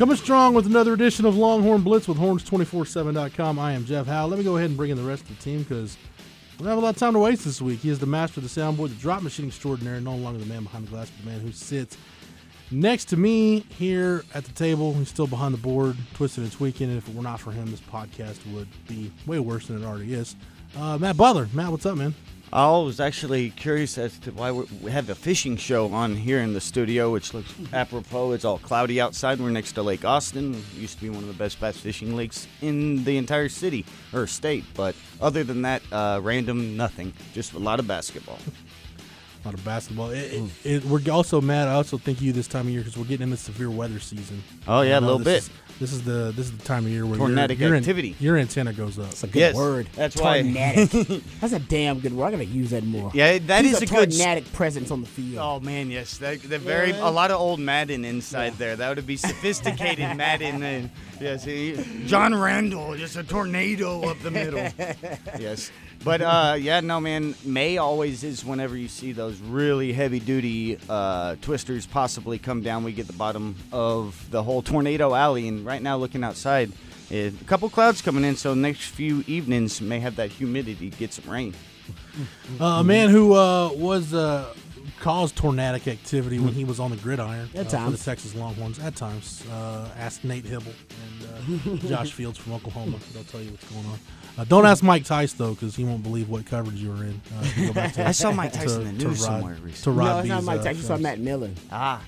Coming strong with another edition of Longhorn Blitz with horns247.com. I am Jeff Howe. Let me go ahead and bring in the rest of the team because we don't have a lot of time to waste this week. He is the master of the soundboard, the drop machine extraordinary, no longer the man behind the glass, but the man who sits next to me here at the table. He's still behind the board, twisted and tweaking. And if it were not for him, this podcast would be way worse than it already is. Uh, Matt Butler. Matt, what's up, man? I was actually curious as to why we have a fishing show on here in the studio, which looks apropos. It's all cloudy outside. We're next to Lake Austin. It used to be one of the best bass fishing lakes in the entire city or state. But other than that, uh, random nothing. Just a lot of basketball. A lot of basketball. It, it, it, we're also mad. I also think you this time of year because we're getting into severe weather season. Oh, yeah, a little bit. Is, this is the this is the time of year where Tornadic your, your, activity. your antenna goes up. That's a good Yes, word. that's why- Tornadic. that's a damn good word. I gotta use that more. Yeah, that He's is a, a good s- tornadic presence on the field. Oh man, yes, that, that very a lot of old Madden inside there. That would be sophisticated Madden. And, yes, he- John Randle, just a tornado up the middle. yes, but uh, yeah, no man. May always is whenever you see those really heavy duty uh, twisters possibly come down. We get the bottom of the whole tornado alley, and right now looking outside. eh, A couple clouds coming in, so next few evenings may have that humidity, get some rain. Uh, a man who uh, was uh, caused tornadic activity when he was on the gridiron At uh, for the times. Texas Longhorns. At times, uh, ask Nate Hybl and uh, Josh Fields from Oklahoma. They'll tell you what's going on. Uh, don't ask Mike Tice though, because he won't believe what coverage you were in. Uh, go back to- I saw Mike Tyson to- in the to news Rod- somewhere To recently. Rod no, it's not B's, Mike uh, Tyson. You saw. Matt Millen. Ah,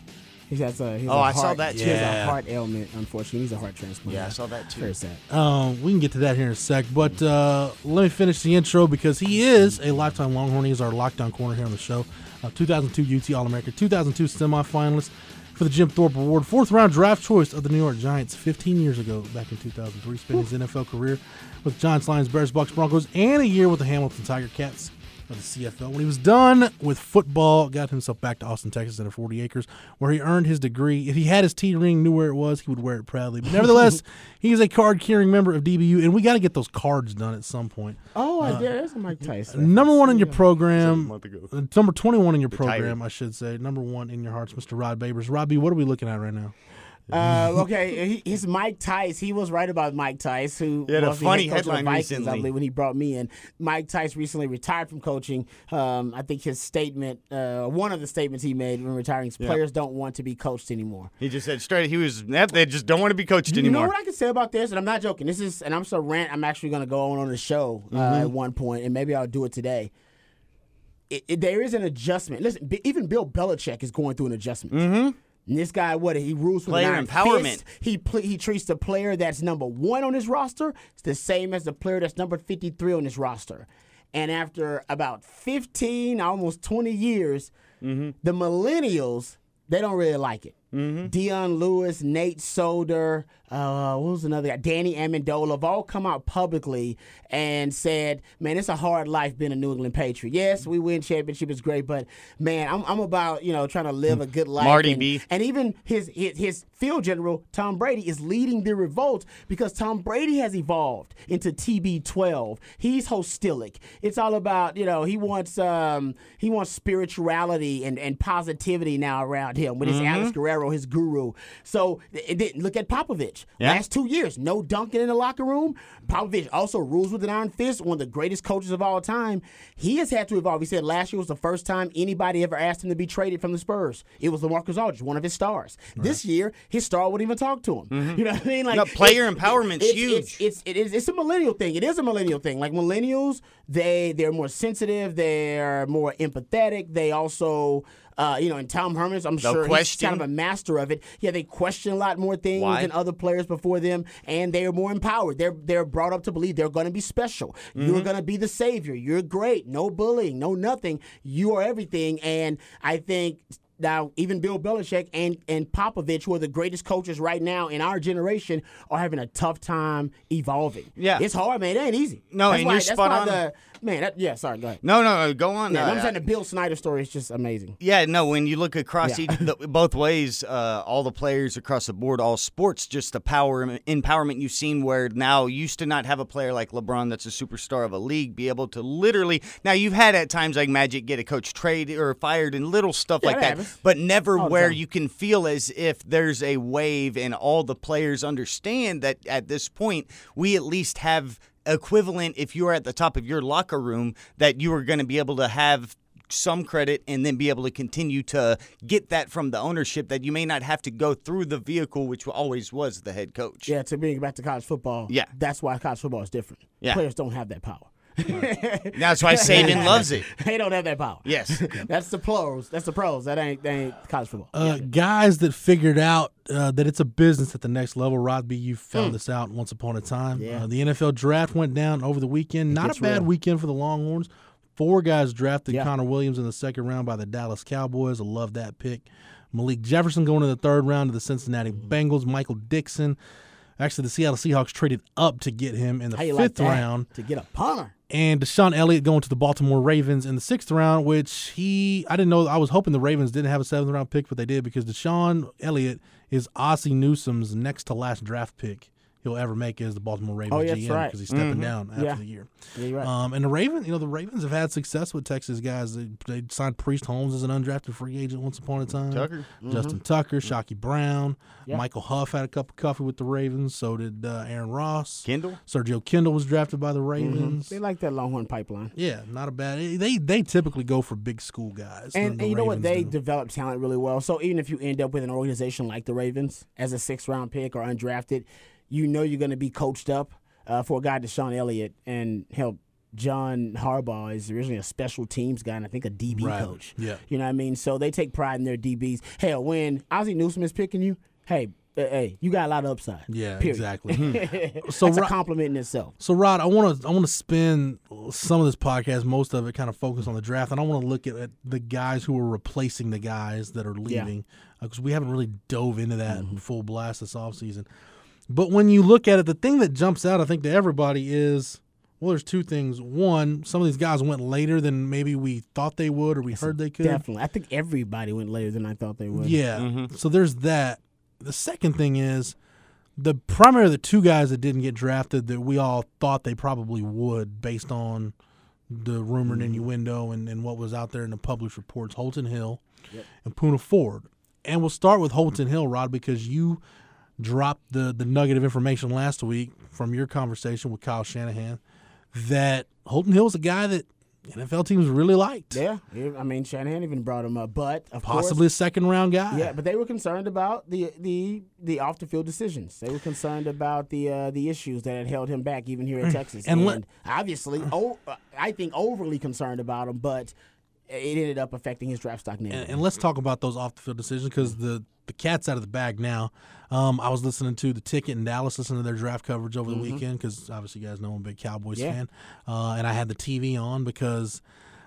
He has a. He has Oh, a I saw heart- that He has a heart ailment. Unfortunately, he's a heart transplant. Yeah, I saw that too. Very sad. Um, we can get to that here in a sec, but uh, let me finish the intro because he is a lifetime Longhorn. He is our lockdown corner here on the show. Uh, 2002 UT All American, 2002 semifinalist for the Jim Thorpe Award, fourth round draft choice of the New York Giants 15 years ago, back in 2003. Spent his NFL career with Giants, Lions, Bears, Bucks, Broncos, and a year with the Hamilton Tiger Cats of the CFL. When he was done with football, got himself back to Austin, Texas at a 40 acres, where he earned his degree. If he had his T ring, knew where it was, he would wear it proudly. But nevertheless, he is a card carrying member of DBU, and we got to get those cards done at some point. Oh, Uh, I did. That's a Mike Tyson. Number one in your program, month ago. uh, number 21 in your Retired. program, I should say. Number one in your hearts, Mr. Rod Babers. Robbie, what are we looking at right now? Uh, okay, he, he's Mike Tice. He was right about Mike Tice, who a was the funny the headline Vikings, I recently. believe, when he brought me in. Mike Tice recently retired from coaching. Um, I think his statement, uh, one of the statements he made when retiring, is players don't want to be coached anymore. He just said straight. He was. They just don't want to be coached anymore. You know what I can say about this, and I'm not joking. This is, and I'm so rant. I'm actually going to go on on the show uh, Mm-hmm. at one point, and maybe I'll do it today. It, it- there is an adjustment. Listen, B- even Bill Belichick is going through an adjustment. Mm-hmm. And this guy, what he rules with Player empowerment. fist. He pl- he treats the player that's number one on his roster. It's the same as the player that's number 53 on his roster. And after about 15, almost 20 years, Mm-hmm. the millennials they don't really like it. Mm-hmm. Dion Lewis, Nate Solder, uh, what was another guy? Danny Amendola have all come out publicly and said, "Man, it's a hard life being a New England Patriot. Yes, we win championship, it's great, but man, I'm, I'm about you know trying to live a good life." Marty and, B. and even his, his his field general Tom Brady is leading the revolt because Tom Brady has evolved into TB12. He's hostilic. It's all about you know he wants um he wants spirituality and and positivity now around him with his Mm-hmm. Alex Guerrero, his guru. So it, it- look at Popovich. Yeah. Last two years, no dunking in the locker room. Popovich also rules with an iron fist. One of the greatest coaches of all time. He has had to evolve. He said last year was the first time anybody ever asked him to be traded from the Spurs. It was Lamarcus Aldridge, one of his stars. This year, his star wouldn't even talk to him. Mm-hmm. You know what I mean? Like No, player it- empowerment's it's, huge. It's, it's it it's a millennial thing. It is a millennial thing. Like millennials, they they're more sensitive. They're more empathetic. They also Uh, you know, and Tom Herman's, I'm No sure he's kind of a master of it. Yeah, they question a lot more things Why? than other players before them, and they are more empowered. They're they're brought up to believe they're going to be special. You're Mm-hmm. going to be the savior. You're great. No bullying. No nothing. You are everything. And I think. Now, even Bill Belichick and, and Popovich, who are the greatest coaches right now in our generation, are having a tough time evolving. Yeah. it's hard, man. It ain't easy. No, that's and why, you're spot on. The, man, that, yeah. Sorry, go ahead. No, no, no, go on. Yeah, Uh, I'm saying the Bill Snyder story is just amazing. Yeah, no. When you look across Yeah. each, the, both ways, uh, all the players across the board, all sports, just the power empowerment you've seen. Where now you used to not have a player like LeBron, that's a superstar of a league, be able to literally. Now you've had at times like Magic get a coach traded or fired and little stuff Yeah, like that that, happens. But never All where you can feel as if there's a wave and all the players understand that at this point we at least have equivalent if you're at the top of your locker room that you are going to be able to have some credit and then be able to continue to get that from the ownership that you may not have to go through the vehicle which always was the head coach. Yeah, to bring back to college football. Yeah. that's why college football is different. Yeah. players don't have that power. That's why Saban loves it. they don't have that power. Yes. that's the pros. That's the pros. That ain't that ain't college football. Uh, Guys that figured out uh, that it's a business at the next level. Rodby, you found this out once upon a time. Yeah. Uh, the NFL draft went down over the weekend. Not a bad real. weekend for the Longhorns. Four guys drafted Yeah. Connor Williams in the second round by the Dallas Cowboys. I love that pick. Malik Jefferson going to the third round to the Cincinnati Hmm. Bengals. Michael Dixon. Actually, the Seattle Seahawks traded up to get him in the fifth like round to get a punter? And DeShon Elliott going to the Baltimore Ravens in the sixth round, which he I didn't know. I was hoping the Ravens didn't have a seventh round pick, but they did because DeShon Elliott is Ozzie Newsome's next to last draft pick he'll ever make as the Baltimore Ravens Oh, yeah, that's GM right. because he's stepping down after Yeah. the year. Yeah, right. Um, and the Ravens, you know, the Ravens have had success with Texas guys. They, they signed Priest Holmes as an undrafted free agent once upon a time. Tucker. Justin Tucker, Chykie Brown, Mm-hmm. Yeah. Michael Huff had a cup of coffee with the Ravens. So did uh, Aaron Ross. Kindle? Sergio Kindle was drafted by the Mm-hmm. Ravens. they like that Longhorn pipeline. Yeah, not a bad. They they typically go for big school guys. And, the- the and you know what? They do. develop talent really well. So even if you end up with an organization like the Ravens as a sixth round pick or undrafted, you know you're going to be coached up uh, for a guy, DeShon Elliott, and help. John Harbaugh is originally a special teams guy and I think a DB Right. coach. Yeah. You know what I mean? So they take pride in their DBs. Hell, when Ozzie Newsome is picking you, hey, uh, hey, you got a lot of upside. Yeah, Period. exactly. So That's Ro- a compliment in itself. So Rod, I want to I want to spend some of this podcast, most of it, kind of focus on the draft, and I want to look at, at the guys who are replacing the guys that are leaving because we haven't really dove into that Mm-hmm. in full blast this offseason. But when you look at it, the thing that jumps out, I think, to everybody is well, there's two things. One, some of these guys went later than maybe we thought they would or we heard they could. Definitely. I think everybody went later than I thought they would. Yeah. Mm-hmm. So there's that. The second thing is the primary the two guys that didn't get drafted that we all thought they probably would based on the rumored mm-hmm. innuendo and, and what was out there in the published reports, Holton Hill and Poona Ford. And we'll start with Holton Hill, Rod, because you dropped the, the nugget of information last week from your conversation with Kyle Shanahan that Holton Hill is a guy that NFL teams really liked. Yeah, I mean Shanahan even brought him up, but of Possibly a second round guy. yeah. But they were concerned about the the the off the field decisions. They were concerned about the uh, the issues that had held him back, even here in Texas. And And, let- obviously, oh, I think overly concerned about him, but it ended up affecting his draft stock name. and, and let's talk about those off the field decisions because the the cat's out of the bag now. Um, I was listening to the ticket in Dallas, listening to their draft coverage over the weekend because obviously you guys know I'm a big Cowboys Yeah. fan, uh, and I had the TV on because.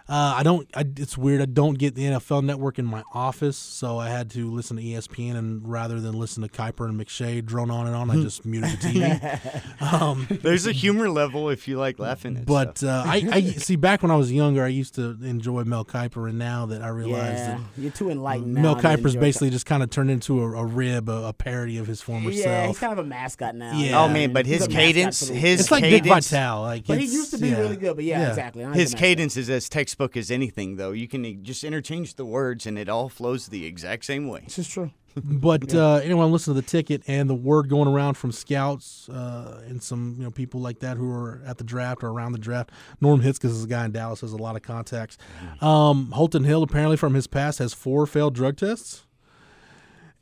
Uh, I don't. I, it's weird. I don't get the NFL Network in my office, so I had to listen to ESPN. And rather than listen to Kiper and McShay drone on and on, I just muted the TV. um, There's a humor level if you like laughing at but stuff. uh, I, I see. Back when I was younger, I used to enjoy Mel Kiper, and now that I realize yeah, that you're too enlightened. Mel to Kiper's enjoy basically just kind of turned into a, a rib, a, a parody of his former self. Yeah, he's kind of a mascot now. Yeah. oh man, but his a mascot cadence, his it's like Dick cadence, Vitale. Like, But he used to be yeah. really good. But yeah, Yeah. exactly. His cadence is as textbook is anything, though. You can just interchange the words, and it all flows the exact same way. This is true. But uh, anyway, I'm listening to the ticket and the word going around from scouts uh, and some you know people like that who are at the draft or around the draft. Norm Hitzges is a guy in Dallas has a lot of contacts. Um, Holton Hill apparently from his past has four failed drug tests.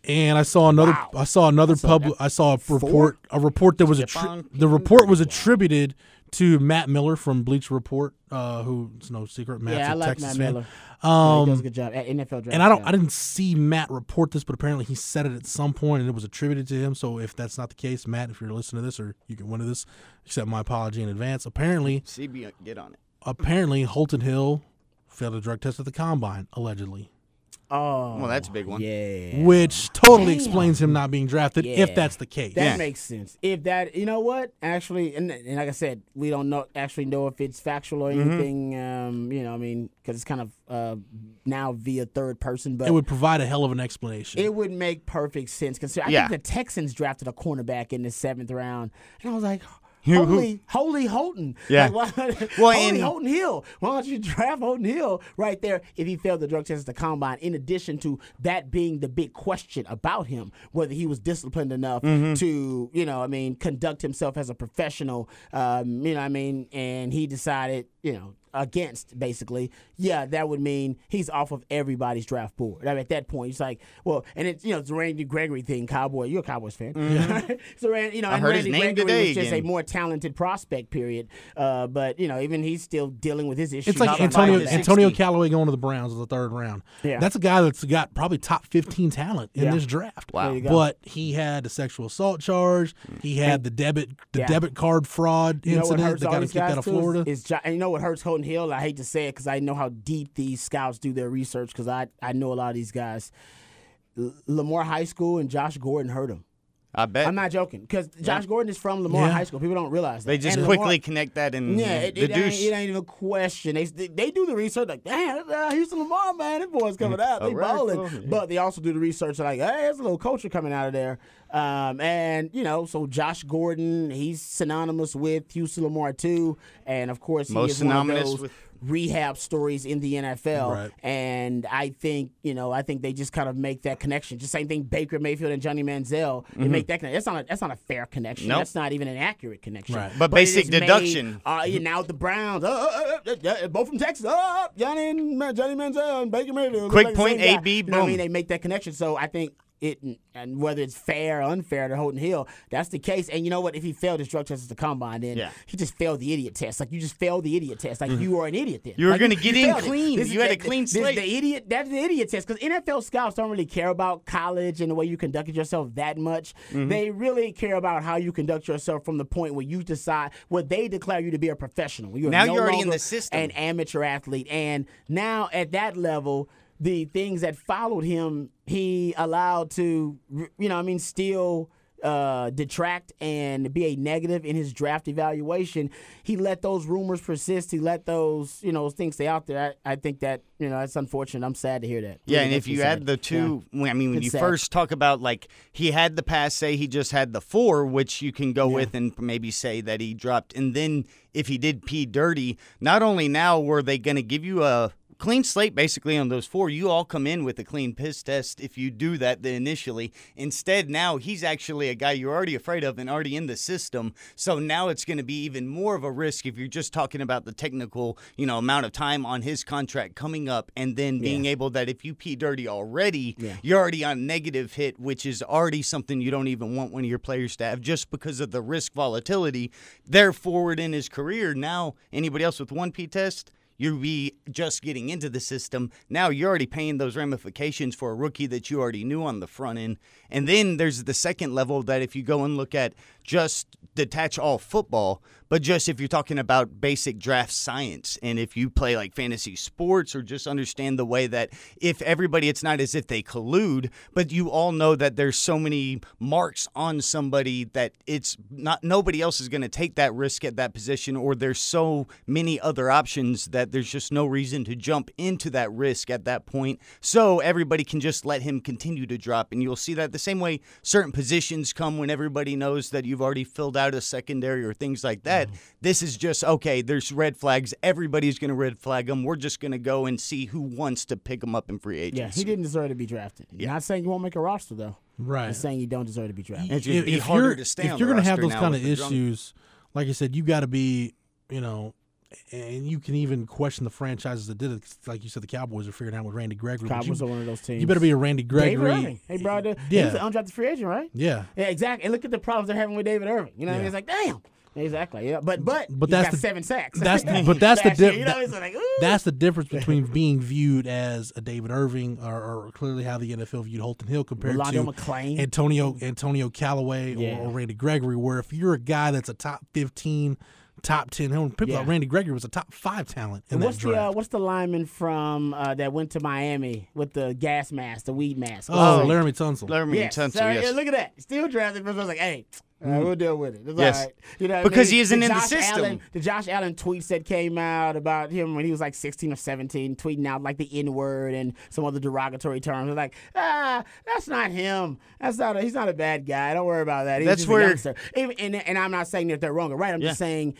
And I saw another. I saw another pub. I saw a report. A report that was Skip attri- on. the report was attributed to Matt Miller from Bleacher Report, uh, who's no secret Matt's yeah, I a like Texas Matt fan. Miller. Yeah, he does a Um, good job at NFL draft. and I don't, yeah. I didn't see Matt report this, but apparently he said it at some point, and it was attributed to him. So if that's not the case, Matt, if you're listening to this, or you can win this, accept my apology in advance. Apparently, CB, get on it. apparently Holton Hill failed a drug test at the combine, allegedly, Oh, Well, that's a big one. Yeah, which totally Damn. explains him not being drafted. Yeah. If that's the case, That Yeah. makes sense. If that, you know what, actually, and, and like I said, we don't know actually know if it's factual or Mm-hmm. anything. Um, you know, I mean, because it's kind of uh, now via third person, but it would provide a hell of an explanation. It would make perfect sense. Consider, I Yeah. think the Texans drafted a cornerback in the seventh round, and I was like, Who- "Holy, holy Holton! Yeah. Like, why, Well, holy and- Holton Hill. Why don't you draft Holton Hill right there if he failed the drug test at the combine? In addition to that being the big question about him, whether he was disciplined enough Mm-hmm. to, you know, I mean, conduct himself as a professional. Um, you know, I mean, and he decided, you know. Against basically, yeah, that would mean he's off of everybody's draft board. I mean, at that point, it's like, well, and it's you know, it's the Randy Gregory thing. Cowboy, you're a Cowboys fan, so Randy, you know, Mm-hmm. I and heard his Randy name Gregory today was just again. a more talented prospect. Period. Uh, but you know, even he's still dealing with his issues. It's like Antonio? Antonio Callaway going to the Browns in the third round. Yeah. That's a guy that's got probably top fifteen talent in Yeah. this draft. Wow. There you go. But he had a sexual assault charge. He had the debit the Yeah. debit card fraud You know what incident hurts that got him these kicked out of too is- Florida. Is, you know what hurts Holton Hill? I hate to say it because I know how deep these scouts do their research because I, I know a lot of these guys. L- Lamar High School and Josh Gordon hurt him. I bet. I'm not joking because Josh Gordon is from Lamar Yeah. High School. People don't realize that. they just And quickly Lamar- connect that and Yeah, it, the it, ain't, it ain't even a question. They, they they do the research like, damn, uh, Houston Lamar, man, that boy's coming out. They All right, balling. well, yeah. But they also do the research like, hey, there's a little culture coming out of there. Um, and, you know, so Josh Gordon, he's synonymous with Houston Lamar, too. And, of course, he Most is one of those rehab stories in the NFL. Right. And I think, you know, I think they just kind of make that connection. Just same thing Baker Mayfield and Johnny Manziel. They make that connection. That's not a, that's not a fair connection. Mm-hmm. Nope. That's not even an accurate connection. Right. But it basic is made, deduction. uh, you now the Browns, uh, uh, uh, uh, uh, both from Texas. Uh, Johnny and Ma- Johnny Manziel and Baker Mayfield. Quick like point, same guy. AB, You know what I mean, they make that connection. So I think it, and whether it's fair or unfair to Holton Hill, that's the case. And you know what? If he failed his drug test at the combine, then Yeah. he just failed the idiot test. Like you just failed the idiot test. Like you are an idiot then. You were Like, gonna get in clean. You had a clean slate. The idiot. That's the idiot test because NFL scouts don't really care about college and the way you conducted yourself that much. Mm-hmm. They really care about how you conduct yourself from the point where you decide where they declare you to be a professional. You're Now no you're already in the system. An amateur athlete, and now at that level. The things that followed him, he allowed to, you know, I mean, still uh, detract and be a negative in his draft evaluation. He let those rumors persist. He let those, you know, things stay out there. I, I think that, you know, that's unfortunate. I'm sad to hear that. Yeah, Really and if you sad. add the two, Yeah. I mean, when It's you sad. first talk about like he had the pass, say he just had the four, which you can go with and maybe say that he dropped. And then if he did pee dirty, not only now were they going to give you a clean slate basically on those four, you all come in with a clean piss test if you do that the initially. Instead, now he's actually a guy you're already afraid of and already in the system. So now it's going to be even more of a risk if you're just talking about the technical, you know, amount of time on his contract coming up and then being able that if you pee dirty already, Yeah. you're already on negative hit, which is already something you don't even want one of your players to have just because of the risk volatility. They're forward in his career. Now, anybody else with one P test, you'd be just getting into the system. Now you're already paying those ramifications for a rookie that you already knew on the front end. And then there's the second level that if you go and look at just detach all football, but just if you're talking about basic draft science and if you play like fantasy sports or just understand the way that if everybody, it's not as if they collude, but you all know that there's so many marks on somebody that it's not nobody else is going to take that risk at that position, or there's so many other options that there's just no reason to jump into that risk at that point. So everybody can just let him continue to drop, and you'll see that the same way certain positions come when everybody knows that you've already filled out a secondary or things like that. Mm-hmm. This is just okay. There's red flags. Everybody's going to red flag them. We're just going to go and see who wants to pick them up in free agency. Yeah, agency. he didn't deserve to be drafted. Not saying you won't make a roster though. Right. I'm saying you don't deserve to be drafted. It's just if, be if harder you're, to stay if on you're gonna have those kind of with the drunk- issues, like I said, you got to be, you know, and you can even question the franchises that did it. Like you said, the Cowboys are figuring out with Randy Gregory. Cowboys you, are one of those teams. you better be a Randy David Gregory. Irving. Hey, bro, the, Yeah. he's an undrafted free agent, right? Yeah. Yeah, exactly. And look at the problems they're having with David Irving. You know what I mean? It's like, damn. Exactly. Yeah. But but But he's that's got the- seven sacks. that's the- but that's the dip- You know, that- like. That's the difference between being viewed as a David Irving or, or clearly how the NFL viewed Holton Hill compared Rolando to McClain. Antonio Antonio Callaway Yeah. or, or Randy Gregory. Where if you're a guy that's a top fifteen, top ten, people Yeah. thought Randy Gregory was a top five talent in And that what's the uh, what's the lineman from uh, that went to Miami with the gas mask, the weed mask? oh, What's his- Laremy Tunsil. Laremy Yes. Tunsil, yes. yeah, look at that. Still drafted, but I was like, hey. Right, we'll deal with it. It's Yes. all right. You know what I Because mean? he isn't in the system. Allen, the Josh Allen tweets that came out about him when he was like 16 or 17, tweeting out like the N word and some other derogatory terms. They're like, ah, that's not him. That's not. A, he's not a bad guy. Don't worry about that. He's That's just where- a youngster. And, and I'm not saying that they're wrong or right. I'm Yeah. just saying.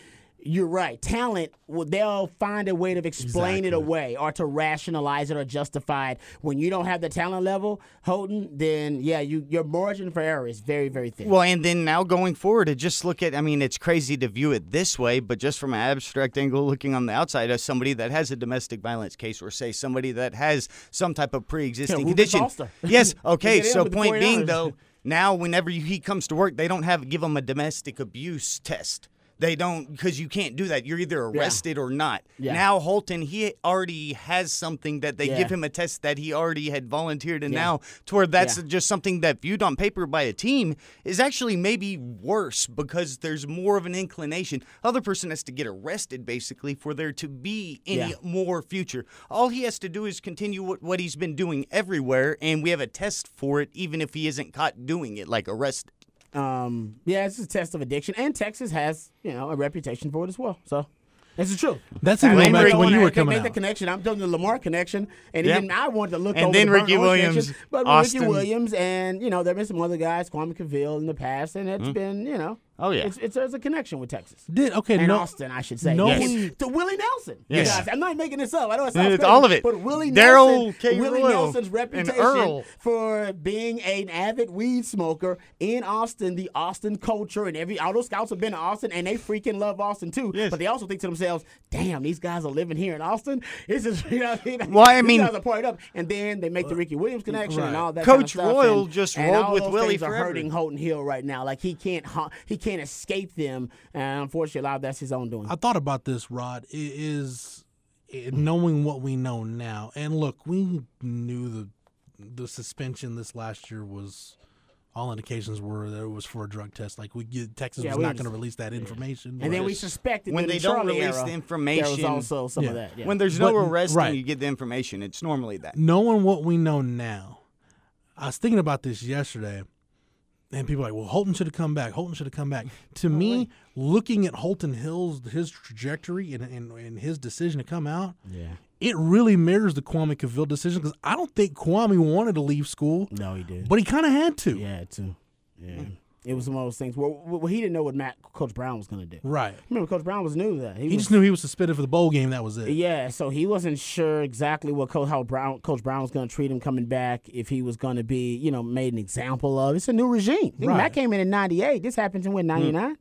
You're right. Talent, well, they'll find a way to explain it away or to rationalize it or justify it. When you don't have the talent level, Holton, then yeah, you your margin for error is very, very thin. Well, and then now going forward, to just look at, I mean, it's crazy to view it this way, but just from an abstract angle, looking on the outside as somebody that has a domestic violence case or say somebody that has some type of pre existing Yeah, condition. Yes, okay, so point being though, now whenever he comes to work, they don't have give him a domestic abuse test. They don't because you can't do that. You're either arrested or not. Yeah. Now Holton, he already has something that they Yeah. give him a test that he already had volunteered, and Yeah. now to where that's Yeah. just something that viewed on paper by a team is actually maybe worse because there's more of an inclination. Other person has to get arrested basically for there to be any Yeah. more future. All he has to do is continue what, what he's been doing everywhere, and we have a test for it, even if he isn't caught doing it, like arrested. Um, yeah, it's a test of addiction, and Texas has you know a reputation for it as well. So. This is true. That's even going back to when you were They coming made the connection. I'm doing the Lamar connection, and Yep. even I wanted to look And over then the Burnt Ricky Williams, but Austin. Ricky Williams, and you know there have been some other guys, Kwame Cavil in the past, and it's been you know, Oh, yeah. it's, it's there's a connection with Texas. Did okay? and no, Austin, I should say. no yes. To Willie Nelson. Yes. Guys, I'm not making this up. I know it sounds It's crazy, all of it. But Willie Darrell Nelson, K. Willie Royal Nelson's reputation for being an avid weed smoker in Austin, the Austin culture, and every all those scouts have been to Austin, and they freaking love Austin too. Yes. But they also think to themselves, "Damn, these guys are living here in Austin. This is you know what I mean? Well, I These mean- guys are partied up." And then they make the uh, Ricky Williams connection and all that. Coach kind of stuff, Royal and- just and rolled all with those Willie things are forever. hurting Holton Hill right now. Like he can't he can't escape them, and unfortunately, a lot of that's his own doing. I thought about this, Rod. It is eh, knowing what we know now, and look, we knew the the suspension this last year was. All indications were that it was for a drug test. Like we, get- Texas Yeah, was we not going to release that information. And then we suspected When that they in don't release era, the there was information- also some Yeah. of that. Yeah. When there's no But- arrest right. you get the information, it's normally that. knowing what we know now, I was thinking about this yesterday, and people are like, "Well, Holton should have come back. Holton should have come back." To me, looking at Holton Hill's his trajectory and, and and his decision to come out, yeah. it really mirrors the Kwame Cavil decision because I don't think Kwame wanted to leave school, No, he did. but he kind of had to. yeah, too. Yeah. It was one of those things where, where he didn't know what Mack Coach Brown was going to do. Right. Remember, Coach Brown was new that He was, just knew he was suspended for the bowl game. That was it. Yeah, so he wasn't sure exactly what Coach how Brown Coach Brown was going to treat him coming back. If he was going to be, you know, made an example of. It's a new regime. Think Right. Mack came in in '98. This happened in hmm. when '99.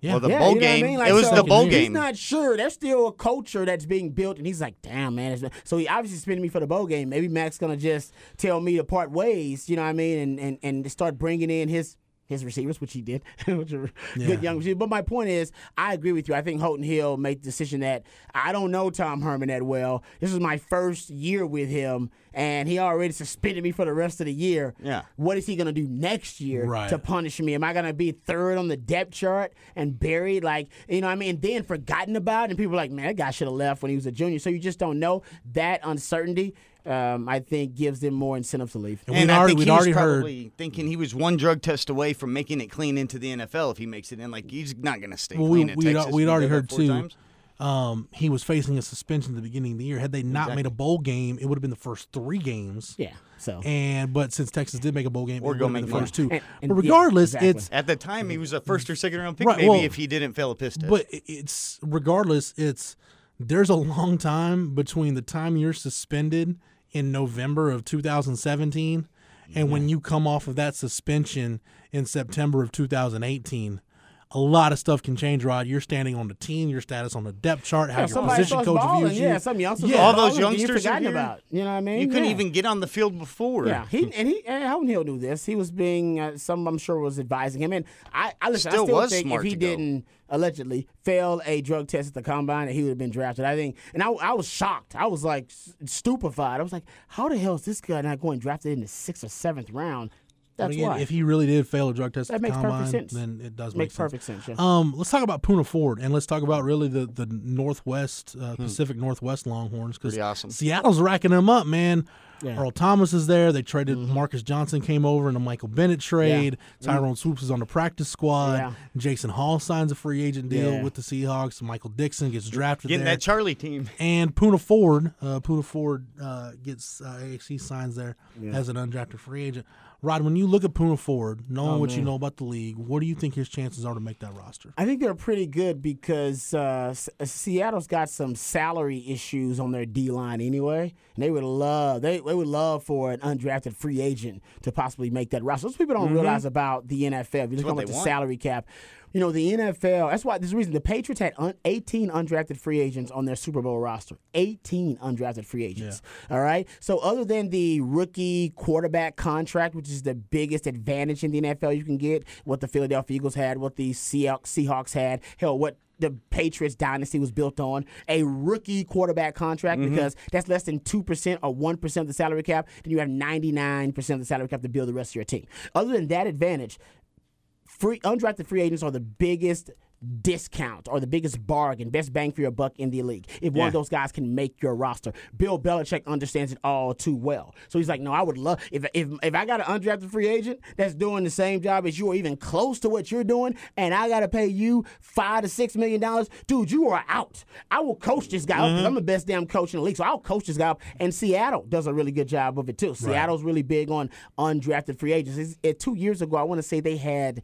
Yeah. Well, the Yeah, bowl you know what I game, mean? Like, it was so the bowl he's He's game. not sure. There's still a culture that's being built, and he's like, "Damn, man." So he obviously suspended me for the bowl game. Maybe Mack's gonna just tell me to part ways. You know what I mean? And and and start bringing in his. His receivers, which he did, which are Yeah. good young receivers. But my point is, I agree with you. I think Holton Hill made the decision that I don't know Tom Herman that well. This is my first year with him, and he already suspended me for the rest of the year. Yeah. What is he going to do next year Right. to punish me? Am I going to be third on the depth chart and buried? Like, you know I mean? And then forgotten about, and people are like, man, that guy should have left when he was a junior. So you just don't know. That uncertainty, um, I think, gives them more incentive to leave. And And we'd I already, think we'd he already heard. thinking he was one drug test away from making it clean into the NFL if he makes it in. Like he's not going to stay Well, we, clean at we'd, Texas. we'd already heard four too. Um, he was facing a suspension at the beginning of the year. Had they not made a bowl game, it would have been the first three games. Yeah. So. And but since Texas did make a bowl game, we're going to make been the first two. And- and- but yeah, regardless, exactly. it's At the time, he was a first or second round pick, Right, maybe well, if he didn't fail a piss test. but it's regardless, it's there's a long time between the time you're suspended in November of 2017 and when you come off of that suspension in September of 2018. A lot of stuff can change, Rod. You're standing on the team, your status on the depth chart, how Yeah, your position coach balling, views you. yeah, some youngsters Yeah. All those balling, you're youngsters forgotten about. You know what I mean? You couldn't Yeah. even get on the field before. Yeah, he and he and Holton Hill knew this. He was being uh, some I'm sure was advising him, and I I, listen, Still I still was think if he to didn't allegedly fail a drug test at the combine, that he would have been drafted. I think, and I, I was shocked. I was like stupefied. I was like, how the hell is this guy not going drafted in the sixth or seventh round? But That's again, why. if he really did fail a drug test That at the makes perfect sense. then it does Makes make sense. perfect sense, yeah. Um, let's talk about Poona Ford and let's talk about really the the Northwest uh, Hmm. Pacific Northwest Longhorns because awesome. Seattle's racking them up, man. Yeah. Mm-hmm. Earl Thomas is there. They traded Marcus Johnson came over in a Michael Bennett trade. Yeah. Tyrone Swoopes is on the practice squad. Yeah. Jason Hall signs a free agent deal Yeah. with the Seahawks. Michael Dixon gets drafted Getting there. that Charlie team. and Poona Ford, uh, Poona Ford uh, gets uh, AXC signs there as an undrafted free agent. Rod, when you look at Poona Ford, knowing Oh, what you know about the league, what do you think his chances are to make that roster? I think they're pretty good because uh, S- Seattle's got some salary issues on their D line anyway, and they would love they, they would love for an undrafted free agent to possibly make that roster. Those people don't realize about the NFL. If you look Mm-hmm. what at the want. salary cap, you know the NFL. That's why there's a reason the Patriots had un, 18 undrafted free agents on their Super Bowl roster. 18 undrafted free agents. All right. So other than the rookie quarterback contract, which is the biggest advantage in the NFL you can get, what the Philadelphia Eagles had, what the Seahawks Seahawks had, hell, what the Patriots dynasty was built on a rookie quarterback contract mm-hmm. because that's less than 2% or 1% of the salary cap. Then you have 99% of the salary cap to build the rest of your team. Other than that advantage, free undrafted free agents are the biggest discount or the biggest bargain, best bang for your buck in the league. If one of those guys can make your roster, Bill Belichick understands it all too well. So he's like, no, I would love if if if I got an undrafted free agent that's doing the same job as you or even close to what you're doing, and I got to pay you five to six million dollars, dude, you are out. I will coach this guy up 'cause I'm the best damn coach in the league, so I'll coach this guy up. And Seattle does a really good job of it too. Seattle's really big on undrafted free agents. It's- it- two years ago, I want to say they had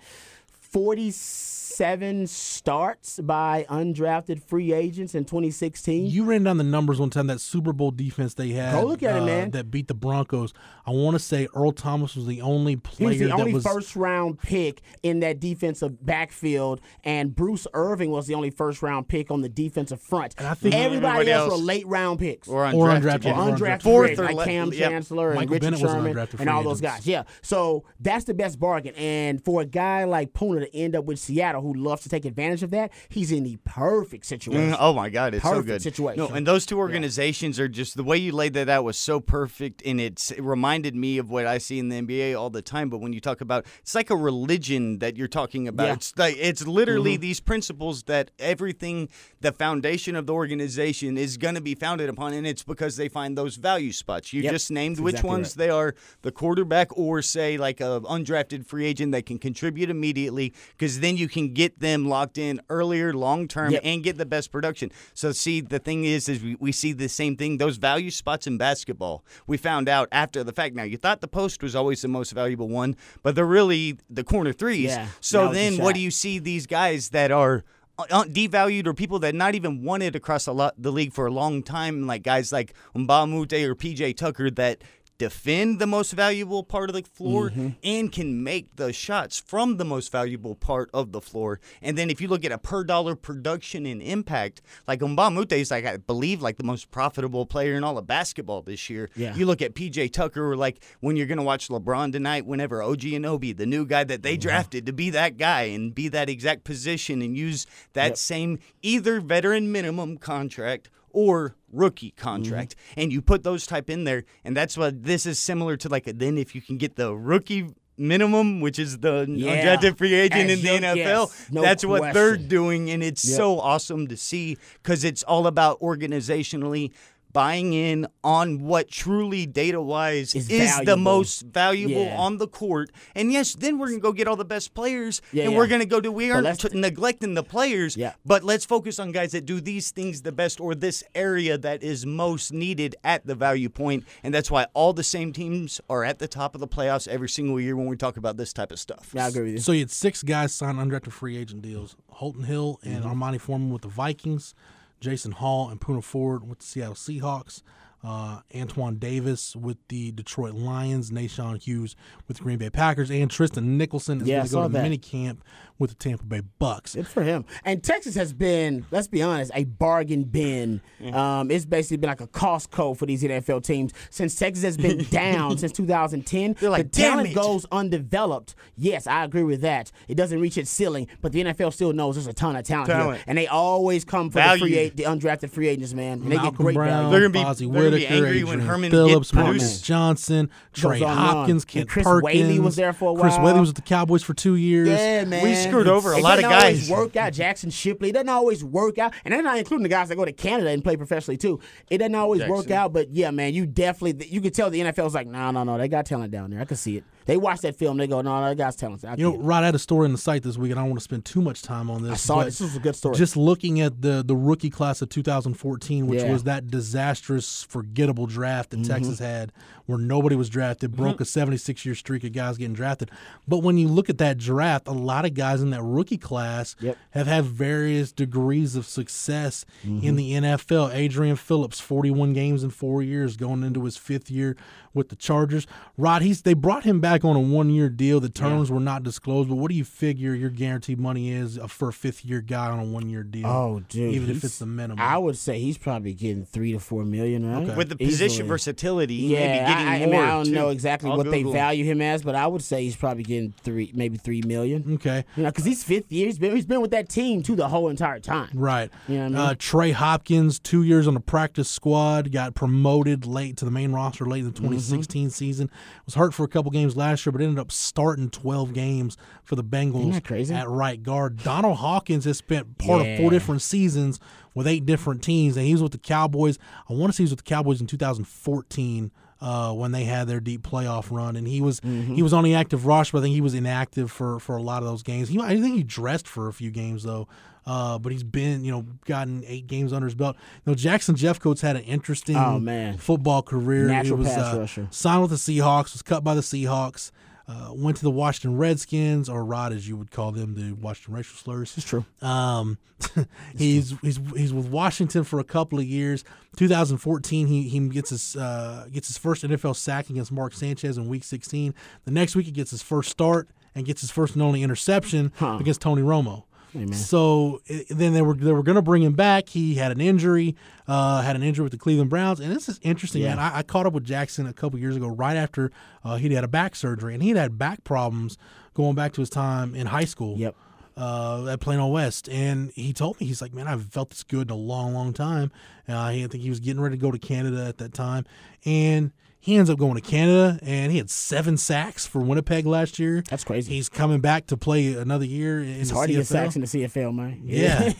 47 starts by undrafted free agents in 2016. You ran down the numbers one time. That Super Bowl defense they had. Go look at it, uh, man. That beat the Broncos. I want to say Earl Thomas was the only player. he was the that only was. first round pick in that defensive backfield, and Bruce Irvin was the only first round pick on the defensive front. And I think everybody everybody else, else- were late round picks. Or Or undrafted. undrafted. Or undrafted Fourth or like Kam yep. Chancellor and Michael Richard Bennett was an Sherman undrafted and free all those guys. Yeah, so that's the best bargain. And for a guy like Poona to end up with Seattle, who loves to take advantage of that, he's in the perfect situation. Mm, Oh my God, it's so good. situation. No, and those two organizations are just the way you laid that out was so perfect, and it's, it reminded me of what I see in the NBA all the time. But when you talk about, it's like a religion that you're talking about. Yeah. It's like it's literally Mm-hmm. these principles that everything, the foundation of the organization is going to be founded upon, and it's because they find those value spots. You Yep, just named that's which exactly ones right. they are: the quarterback, or say like a undrafted free agent that can contribute immediately, because then you can get them locked in earlier, long term, Yep. and get the best production. So see, the thing is, is we, we see the same thing. Those value spots in basketball, we found out after the fact. Now you thought the post was always the most valuable one, but they're really the corner threes. Yeah, so the then, what do you see these guys that are uh, devalued or people that not even wanted across a lot the league for a long time, like guys like Mbah a Moute or PJ Tucker that defend the most valuable part of the floor Mm-hmm. and can make the shots from the most valuable part of the floor. And then if you look at a per dollar production and impact, like Mbah a Moute is like I believe like the most profitable player in all of basketball this year. Yeah. You look at PJ Tucker or like when you're gonna watch LeBron tonight, whenever OG Anunoby, the new guy that they Mm-hmm. drafted to be that guy and be that exact position and use that same either veteran minimum contract or rookie contract Mm-hmm. and you put those type in there and that's what this is similar to like then if you can get the rookie minimum which is the Yeah. undrafted free agent As in the NFL yes, no that's what they're doing and it's Yep. so awesome to see cuz it's all about organizationally buying in on what truly data wise Is is, the most valuable Yeah. on the court and yes then we're going to go get all the best players Yeah, and yeah. we're going to go do we aren't t- neglecting the players Yeah. but let's focus on guys that do these things the best or this area that is most needed at the value point. And that's why all the same teams are at the top of the playoffs every single year when we talk about this type of stuff. Yeah, I agree with you. So you had six guys sign undrafted free agent deals: Holton Hill and Mm-hmm. Armanti Foreman with the Vikings, Jason Hall and Poona Ford with the Seattle Seahawks. Uh, Antwuan Davis with the Detroit Lions, Naashon Hughes with the Green Bay Packers, and Tristan Nickelson is Yeah, going to saw go to that. mini camp with the Tampa Bay Bucks. Good for him. And Texas has been, let's be honest, a bargain bin. Um, it's basically been like a Costco for these NFL teams since Texas has been down since 2010. They're like, the talent it." goes undeveloped. Yes, I agree with that. It doesn't reach its ceiling, but the NFL still knows there's a ton of talent, Talent. here, and they always come for the free, the undrafted free agents, man. And they get great Brown, value. They're gonna be- Fozzie they're gonna be Whitaker, angry when Herman Phillips, get Johnson, Trey on and on. Hopkins, And Kent Chris Perkins. Whaley was there for a while. Chris while. Whaley was with the Cowboys for two years. Yeah, man. We screwed over a It lot of doesn't always guys. work out. Jackson Shipley it doesn't always work out, and they're not including the guys that go to Canada and play professionally too. It doesn't always work out, but yeah, man, you definitely you could tell the NFL's like, no, no, no, they got talent down there. I can see it. They watch that film, they go, no, that guy's talented. I You know. Rod I had a story in the site this week, and I don't want to spend too much time on this. I saw it. This was a good story. Just looking at the the rookie class of 2014, which Yeah. was that disastrous, forgettable draft that Mm-hmm. Texas had, where nobody was drafted, broke a 76 year streak of guys getting drafted. But when you look at that draft, a lot of guys in that rookie class Yep. have had various degrees of success Mm-hmm. in the NFL. Adrian Phillips, 41 games in four years, going into his fifth year with the Chargers. Rod, he's they brought him back on a one year deal. The terms were not disclosed, but what do you figure your guaranteed money is for a fifth year guy on a one year deal? Oh, dude, even if it's the minimum. I would say he's probably getting three to four million, right? With the position Easily. versatility, Yeah, maybe getting I, I more. mean, I don't too. know exactly I'll what they value him as, but I would say he's probably getting three, maybe three million. okay. You know, because he's fifth year. He's been he's been with that team too the whole entire time. Right. You know I mean? uh, Trey Hopkins, two years on the practice squad, got promoted late to the main roster late in the Mm-hmm. 2016 season. Was hurt for a couple games last year, but ended up starting 12 games for the Bengals Isn't that crazy? at right guard. Donald Hawkins has spent part of four different seasons with eight different teams, and he was with the Cowboys. I want to say he was with the Cowboys in 2014. Uh, when they had their deep playoff run, and he was Mm-hmm. he was on the active roster, but I think he was inactive for for a lot of those games. He I think he dressed for a few games though, uh, but he's been you know gotten eight games under his belt. You know Jackson Jeffcoat's had an interesting Oh, man. football career. Natural it was, pass uh, rusher. Signed with the Seahawks, was cut by the Seahawks. Uh, went to the Washington Redskins, or Rod, as you would call them, the Washington racial slurs. It's true. Um, he's he's he's with Washington for a couple of years. 2014, he he gets his uh, gets his first NFL sack against Mark Sanchez in Week 16. The next week, he gets his first start and gets his first and only interception against Tony Romo. So i then they were they were going to bring him back. He had an injury, uh, had an injury with the Cleveland Browns, and this is interesting, man. I, I caught up with Jackson a couple years ago, right after uh, he'd had a back surgery, and he'd had back problems going back to his time in high school Yep. Uh, at Plano West, and he told me he's like, man, I've felt this good in a long, long time. Uh, he, I think he was getting ready to go to Canada at that time, and he ends up going to Canada, and he had seven sacks for Winnipeg last year. That's crazy. He's coming back to play another year in It's the hard to CFL. get sacks in the CFL, man. Yeah.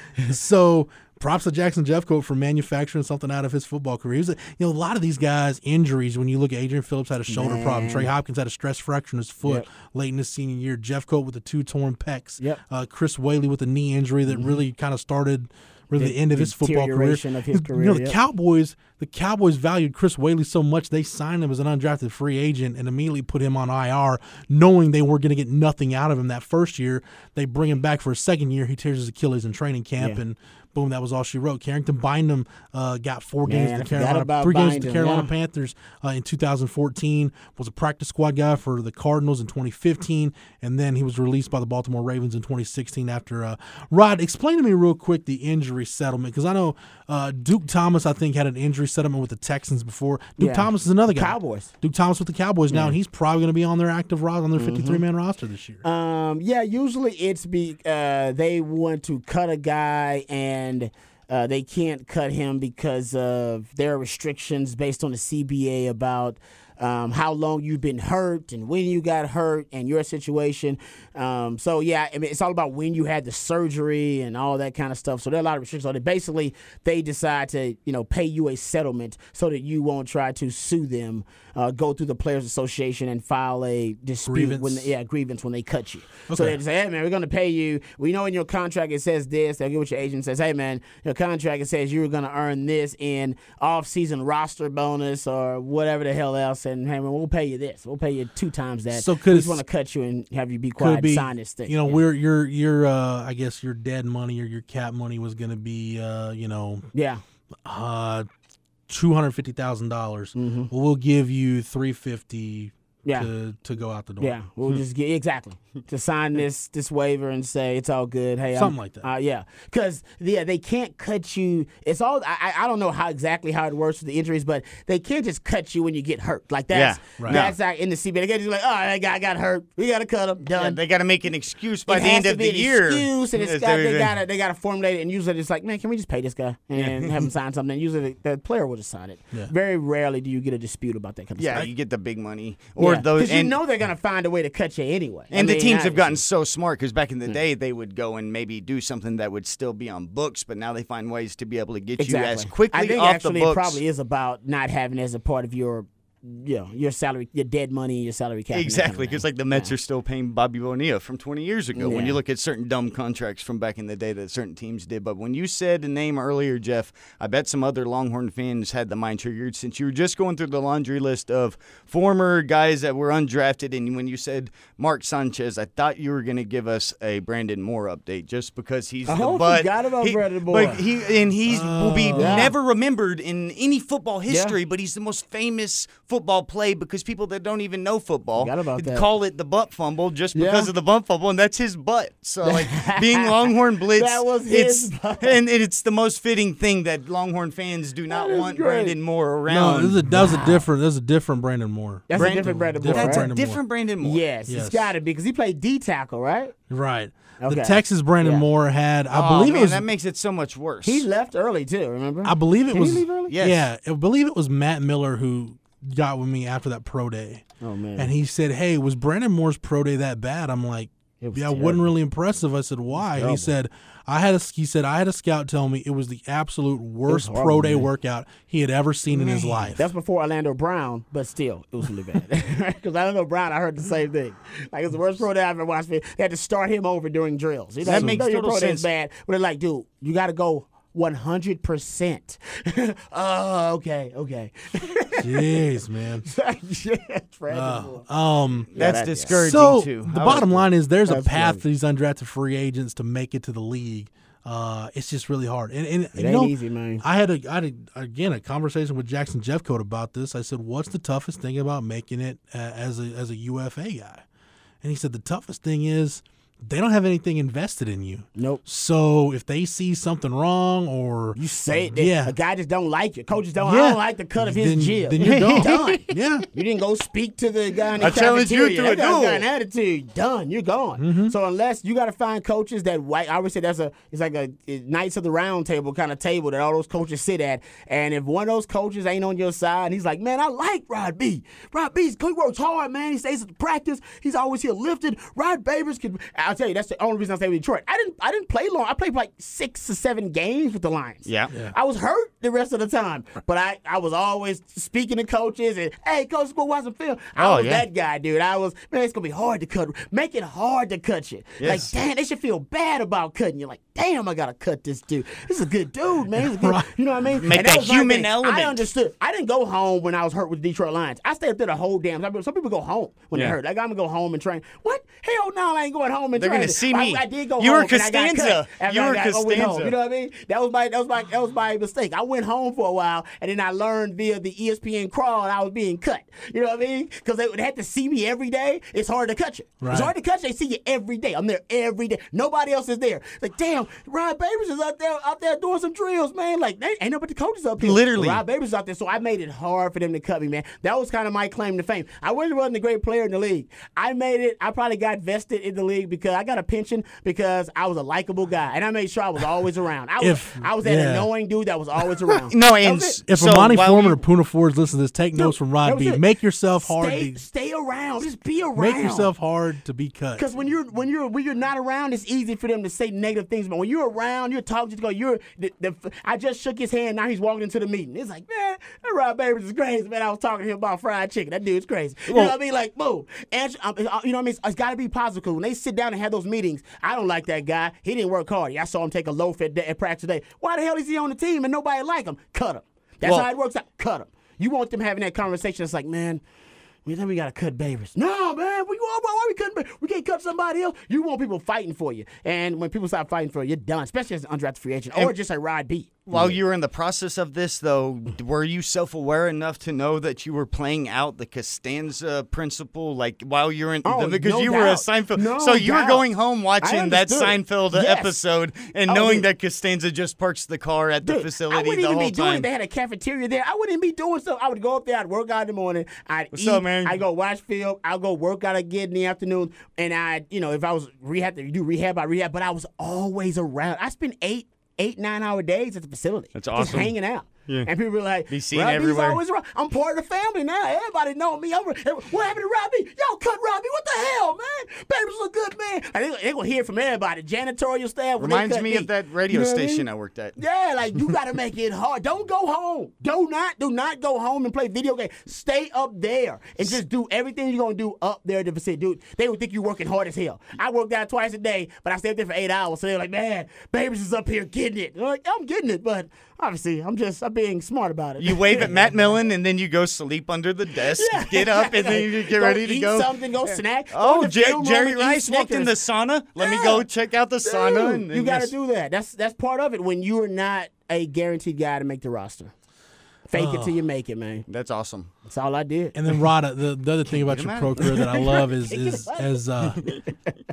so props to Jackson Jeffcoat for manufacturing something out of his football career. He was a, you know, a lot of these guys injuries. When you look at Adrian Phillips had a shoulder problem, Trey Hopkins had a stress fracture in his foot Yep. late in his senior year. Jeffcoat with the two torn pecs. Yep. Mm-hmm. Uh, Chris Whaley with a knee injury that really kind of started. Really, the, The end of his football career. of his You know, the yep. Cowboys, the Cowboys valued Chris Whaley so much they signed him as an undrafted free agent and immediately put him on IR, knowing they were going to get nothing out of him that first year. They bring him back for a second year. He tears his Achilles in training camp, Yeah. and boom, that was all she wrote. Carrington Byndom uh, got four games Man, with the Carolina, three games with the Carolina yeah. Panthers uh, in 2014. Was a practice squad guy for the Cardinals in 2015, and then he was released by the Baltimore Ravens in 2016. After uh, Rod, explain to me real quick the injury settlement because I know uh, Duke Thomas, I think, had an injury settlement with the Texans before. Duke Yeah. Thomas is another guy. Cowboys. Duke Thomas with the Cowboys now, and he's probably going to be on their active roster on their 53 man roster this year. Um, yeah, usually it's be uh, they want to cut a guy and uh, they can't cut him because of their restrictions based on the CBA about um, how long you've been hurt and when you got hurt and your situation. Um, so yeah, I mean, it's all about when you had the surgery and all that kind of stuff. So there are a lot of restrictions on it. Basically, they decide to you know pay you a settlement so that you won't try to sue them, uh, go through the Players Association and file a dispute Grievance. when yeah grievance when they cut you. So they just say, hey man, we're gonna pay you. We know in your contract it says this. They'll get what your agent says. Hey man, your contract it says you're gonna earn this in off-season roster bonus or whatever the hell else, and hey man, we'll pay you this. We'll pay you two times that. So could we just want to cut you and have you be quiet be, and sign this thing. you know, Yeah. where your your uh, I guess your dead money or your cap money was going to be, uh, you know, yeah. uh, two hundred fifty thousand dollars. We'll give you three fifty Mm-hmm. Yeah. to to go out the door. Yeah, we'll just get exactly to sign this this waiver and say it's all good. Hey, I'm- Something like that. Uh, yeah, because yeah, they can't cut you. It's all I, I I don't know how exactly how it works with the injuries, but they can't just cut you when you get hurt. Like that's Yeah, right. that's like in the CBA. They can't just be like, oh, that guy got hurt. We got to cut him. Done. Yeah, they got to make an excuse by It the has end to of be the an year. Excuse, and it's Yes, got, they- they gotta they gotta formulate it, and usually it's like, man, can we just pay this guy and have him sign something? And usually the, the player will just sign it. Very rarely do you get a dispute about that kind of Yeah, stuff. you get the big money, or Yeah, those. you know they're gonna find a way to cut you anyway. I And the mean, teams have gotten so smart because back in the hmm. day they would go and maybe do something that would still be on books, but now they find ways to be able to get exactly. you as quickly I think off actually the books. it probably is about not having as a part of your, you know, your salary, your dead money, your salary cap. and that kind of Exactly, because like the Mets are still paying Bobby Bonilla from 20 years ago. When you look at certain dumb contracts from back in the day that certain teams did, but when you said a name earlier, Jeff, I bet some other Longhorn fans had the mind triggered since you were just going through the laundry list of former guys that were undrafted, and when you said Mark Sanchez, I thought you were going to give us a Brandon Moore update just because he's I the almost butt. forgot about he, Brandon Moore. But he and he's will be oh, Yeah. never remembered in any football history, but he's the most famous football play because people that don't even know football about call it the butt fumble just Yeah. because of the butt fumble, and that's his butt. So like being Longhorn Blitz, That was his it's butt. and it's the most fitting thing that Longhorn fans do not want great. Brandon Moore around. No, around. this is a, that was a different. That was a different Brandon Moore. That's Brandon- a different Brandon Moore. different right? that's a Brandon Moore. different Brandon Moore. Yes, Yes. it's got to be because he played D tackle, right? Right. Okay. The Texas Brandon Yeah. Moore had. I Oh, believe man, it was. that makes it so much worse. He left early too. Remember? I believe it Did was. he leave early? Yes. Yeah, I believe it was Matt Miller who got with me after that pro day. Oh man. And he said, "Hey, was Brandon Moore's pro day that bad?" I'm like, "Yeah, it wasn't terrible. really impressive." I said, "Why?" He said, "I had a." He said, "I had a scout tell me it was the absolute worst horrible, pro day man. workout he had ever seen in his life." That's before Orlando Brown, but still, it was really bad. Because Orlando Brown, I heard the same thing. Like it's the worst pro day I've ever watched. They had to start him over during drills. You know, That you makes know your total pro day is bad, but they're like, dude, you got to go. 100%. oh, okay, okay. Jeez, man. yeah, Brandon Uh, Moore. um, That's that- discouraging so too. the I was- bottom line is there's a path right. for these undrafted free agents to make it to the league. Uh, it's just really hard, and, and It you ain't know, easy, man. I had a, I had a, again a conversation with Jackson Jeffcoat about this. I said, "What's the toughest thing about making it uh, as a as a UFA guy?" And he said, "The toughest thing is they don't have anything invested in you. Nope. So if they see something wrong or You say it. Yeah, A guy just don't like you. Coaches don't. I don't like the cut of his then, jib. then you're done. done. yeah, You didn't go speak to the guy in the I challenge you cafeteria. to a duel. got an attitude. Done. You're gone. Mm-hmm. So unless you got to find coaches that white, I would say that's a it's like a, a Knights of the Round Table kind of table that all those coaches sit at. And if one of those coaches ain't on your side, and he's like, man, I like Rod B. Rod B. He works hard, man. He stays at the practice. He's always here lifted. Rod Babers can. I'll tell you, that's the only reason I stayed with Detroit. I didn't I didn't play long. I played like six or seven games with the Lions. Yeah. I was hurt the rest of the time, but I, I was always speaking to coaches and hey, coach, let's go watch some film. I Oh, was yeah. that guy, dude. I was man, it's gonna be hard to cut. Make it hard to cut you. Yes. Like, damn, they should feel bad about cutting you. Like, damn, I gotta cut this dude. This is a good dude, man. He's a good, You know what I mean? Make And that was my human thing. element. I understood. I didn't go home when I was hurt with the Detroit Lions. I stayed up there the whole damn time. Some people go home when Yeah. they're hurt. Like I'm gonna go home and train. What? Hell no, I ain't going home They're gonna see me. I, did go You were home. I Costanza. You were I oh, went. Costanza. You know what I mean? That was my that was my that was my mistake. I went home for a while and then I learned via the ESPN crawl I was being cut. You know what I mean? Because they would have to see me every day. It's hard to cut you. Right. It's hard to cut you. They see you every day. I'm there every day. Nobody else is there. Like damn, Rod Babers is out there out there doing some drills, man. Like they ain't nobody the coaches up here. Literally. Rod Babers is out there. So I made it hard for them to cut me, man. That was kind of my claim to fame. I really wasn't a great player in the league. I made it. I probably got vested in the league because I got a pension because I was a likable guy and I made sure I was always around. I was If- I was that yeah. annoying dude that was always around. No, and. If So Armanti while Foreman or Poona Fords listen to this, take notes from Rod B. it. Make yourself hard. Stay, to, stay around. Just be around. make yourself hard to be cut. Because when you're when you're when you're not around, it's easy for them to say negative things. But when you're around, you're talking to go. You're the, the, I just shook his hand. Now he's walking into the meeting. It's like man, that Rod Babers is crazy. Man, I was talking to him about fried chicken. That dude's crazy. You know what I mean? Like, boom. And um, you know what I mean? It's, it's got to be positive. 'cause when they sit down and have those meetings, I don't like that guy. He didn't work hard. I saw him take a loaf at, at practice today. Why the hell is he on the team and nobody like him? Cut him. That's Well- how it works out. Cut him. You want them having that conversation. It's like, man. We think we gotta cut Babers. No, man. We, why, why we cutting? We can't cut somebody else. You want people fighting for you, and when people stop fighting for you, you're done. Especially as an undrafted free agent or just a Rod B. While you were in the process of this, though, were you self-aware enough to know that you were playing out the Costanza principle, like while you're in? Oh, because no you were a. Seinfeld, No so you were going home watching that. Seinfeld Yes. episode and Oh, knowing dude. that Costanza just parks the car at the Dude, I facility wouldn't even be doing. time. They had a cafeteria there. I wouldn't be doing stuff. I would go up there. I'd work out in the morning. I'd What's eat. up, man? I go watch film. I'll go work out again in the afternoon. And I, you know, if I was rehab, to do rehab, I rehab. But I was always around. I spent eight, eight, nine hour days at the facility. That's awesome. Just hanging out. Yeah. And people were like, Be seen Robbie's everywhere. always around. I'm part of the family now. Everybody know me. I'm, what happened to Robbie? Y'all cut Robbie. What the hell, man? Baby's a good man. And they, they gonna hear from everybody. Janitorial staff. Reminds cut me of that radio You know what I station mean? I worked at. Yeah, like you gotta make it hard. Don't go home. Do not, do not go home and play video games. Stay up there and just do everything you're gonna do up there at the facility. Dude, they would think you're working hard as hell. I worked out twice a day, but I stayed up there for eight hours. So they're like, man, Babers is up here getting it. I'm like, I'm getting it, but obviously I'm just I'm being smart about it. You wave at Matt Millen and then you go sleep under the desk, Yeah. get up, and then you get Go ready to eat go. something, go snack. Oh, Go to the Jer- film room Jerry and Rice walked in the sauna. Let me go check out the sauna. Dude, And, you got to do that. That's that's part of it when you are not a guaranteed guy to make the roster. Fake it till you make it, man. That's awesome. That's all I did. And then Rod, the, the other thing about your pro career that I love is is as uh,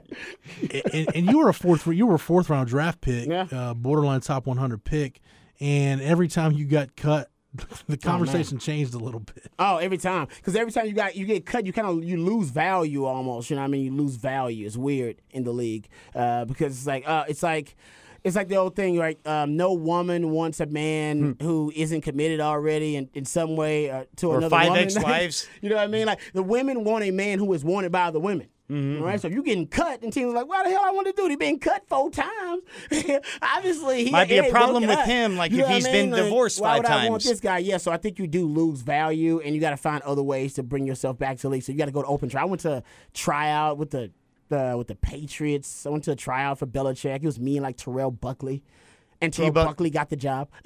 and, and you were a fourth you were a fourth round draft pick, Yeah. uh, borderline top 100 pick, and every time you got cut, the conversation changed a little bit. Oh, every time. Because every time you got you get cut, you kind of you lose value almost. You know what I mean? You lose value. It's weird in the league uh, because it's like uh, it's like. It's like the old thing, right? Um, no woman wants a man who isn't committed already in, in some way uh, to Hmm. Or another five woman. ex-wives. you know what I mean? Like the women want a man who is wanted by the women. Mm-hmm. Right, so you're getting cut, and teams are like, "Why the hell I want to do?" He been cut four times. Obviously, he Might be a problem with up. him, like, You if he's I been mean? Like, divorced why five would I want this guy? Yeah, so I think you do lose value, and you got to find other ways to bring yourself back to the league. So you got to go to open try. I went to tryout with the uh, with the Patriots. I went to a tryout for Belichick. It was me and like Terrell Buckley. And Terrell T-Buck. Buckley got the job.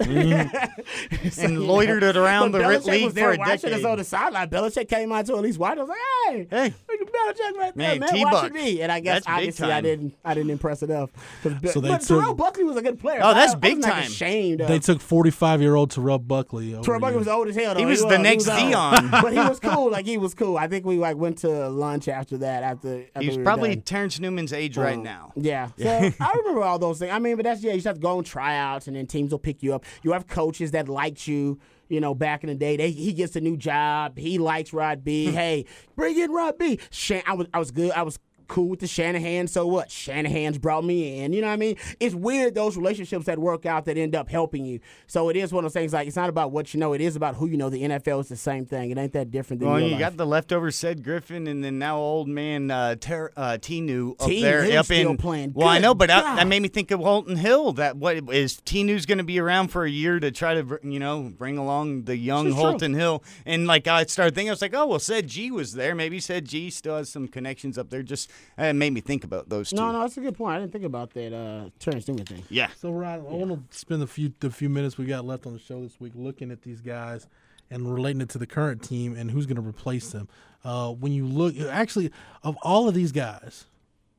And loitered it around But the Belichick league was for there a watching us decade. on the sideline. Belichick came out to at least watch. I was like, "Hey, Hey. look at Belichick right there, Man, man, T-Buck. watching me." And I guess That's obviously I didn't, I didn't impress enough. 'Cause Be- So they but took- Terrell Buckley was a good player. Oh, that's I, I big was not time. Ashamed. Of. They took 45 year old Terrell Buckley. Over Terrell Buckley you. was old as hell. Though. He was the next he was old. Dion. but he was cool. Like he was cool. I think we like went to lunch after that. After, after He's we probably done. Terence Newman's age right Um, now. Yeah. So I remember all those things. I mean, but that's yeah, you just have to go on tryouts and then teams will pick you up. You have coaches that liked you, you know, back in the day. They he gets a new job. He likes Rod B. Hmm. hey, bring in Rod B. I was I was good. I was cool with the Shanahan. So what? Shanahan's brought me in. You know what I mean? It's weird those relationships that work out that end up helping you. So it is one of those things like it's not about what you know, it is about who you know. The NFL is the same thing. It ain't that different than Well, you life. got the leftover Ced Griffin, and then now old man uh, Ter- uh, Tinu up T. there, up in. playing. Well, I know, but that, that made me think of Holton Hill. That what is Tinu's going to be around for a year to try to you know bring along the young is true. Holton Hill, and like I started thinking, I was like, oh well, said G was there. Maybe said G still has some connections up there. Just it made me think about those two. no, no, that's a good point. I didn't think about that uh, Terence Newman thing. Yeah. So, Rod, I want to spend the few the few minutes we got left on the show this week looking at these guys and relating it to the current team and who's going to replace them. Uh, when you look, actually, of all of these guys,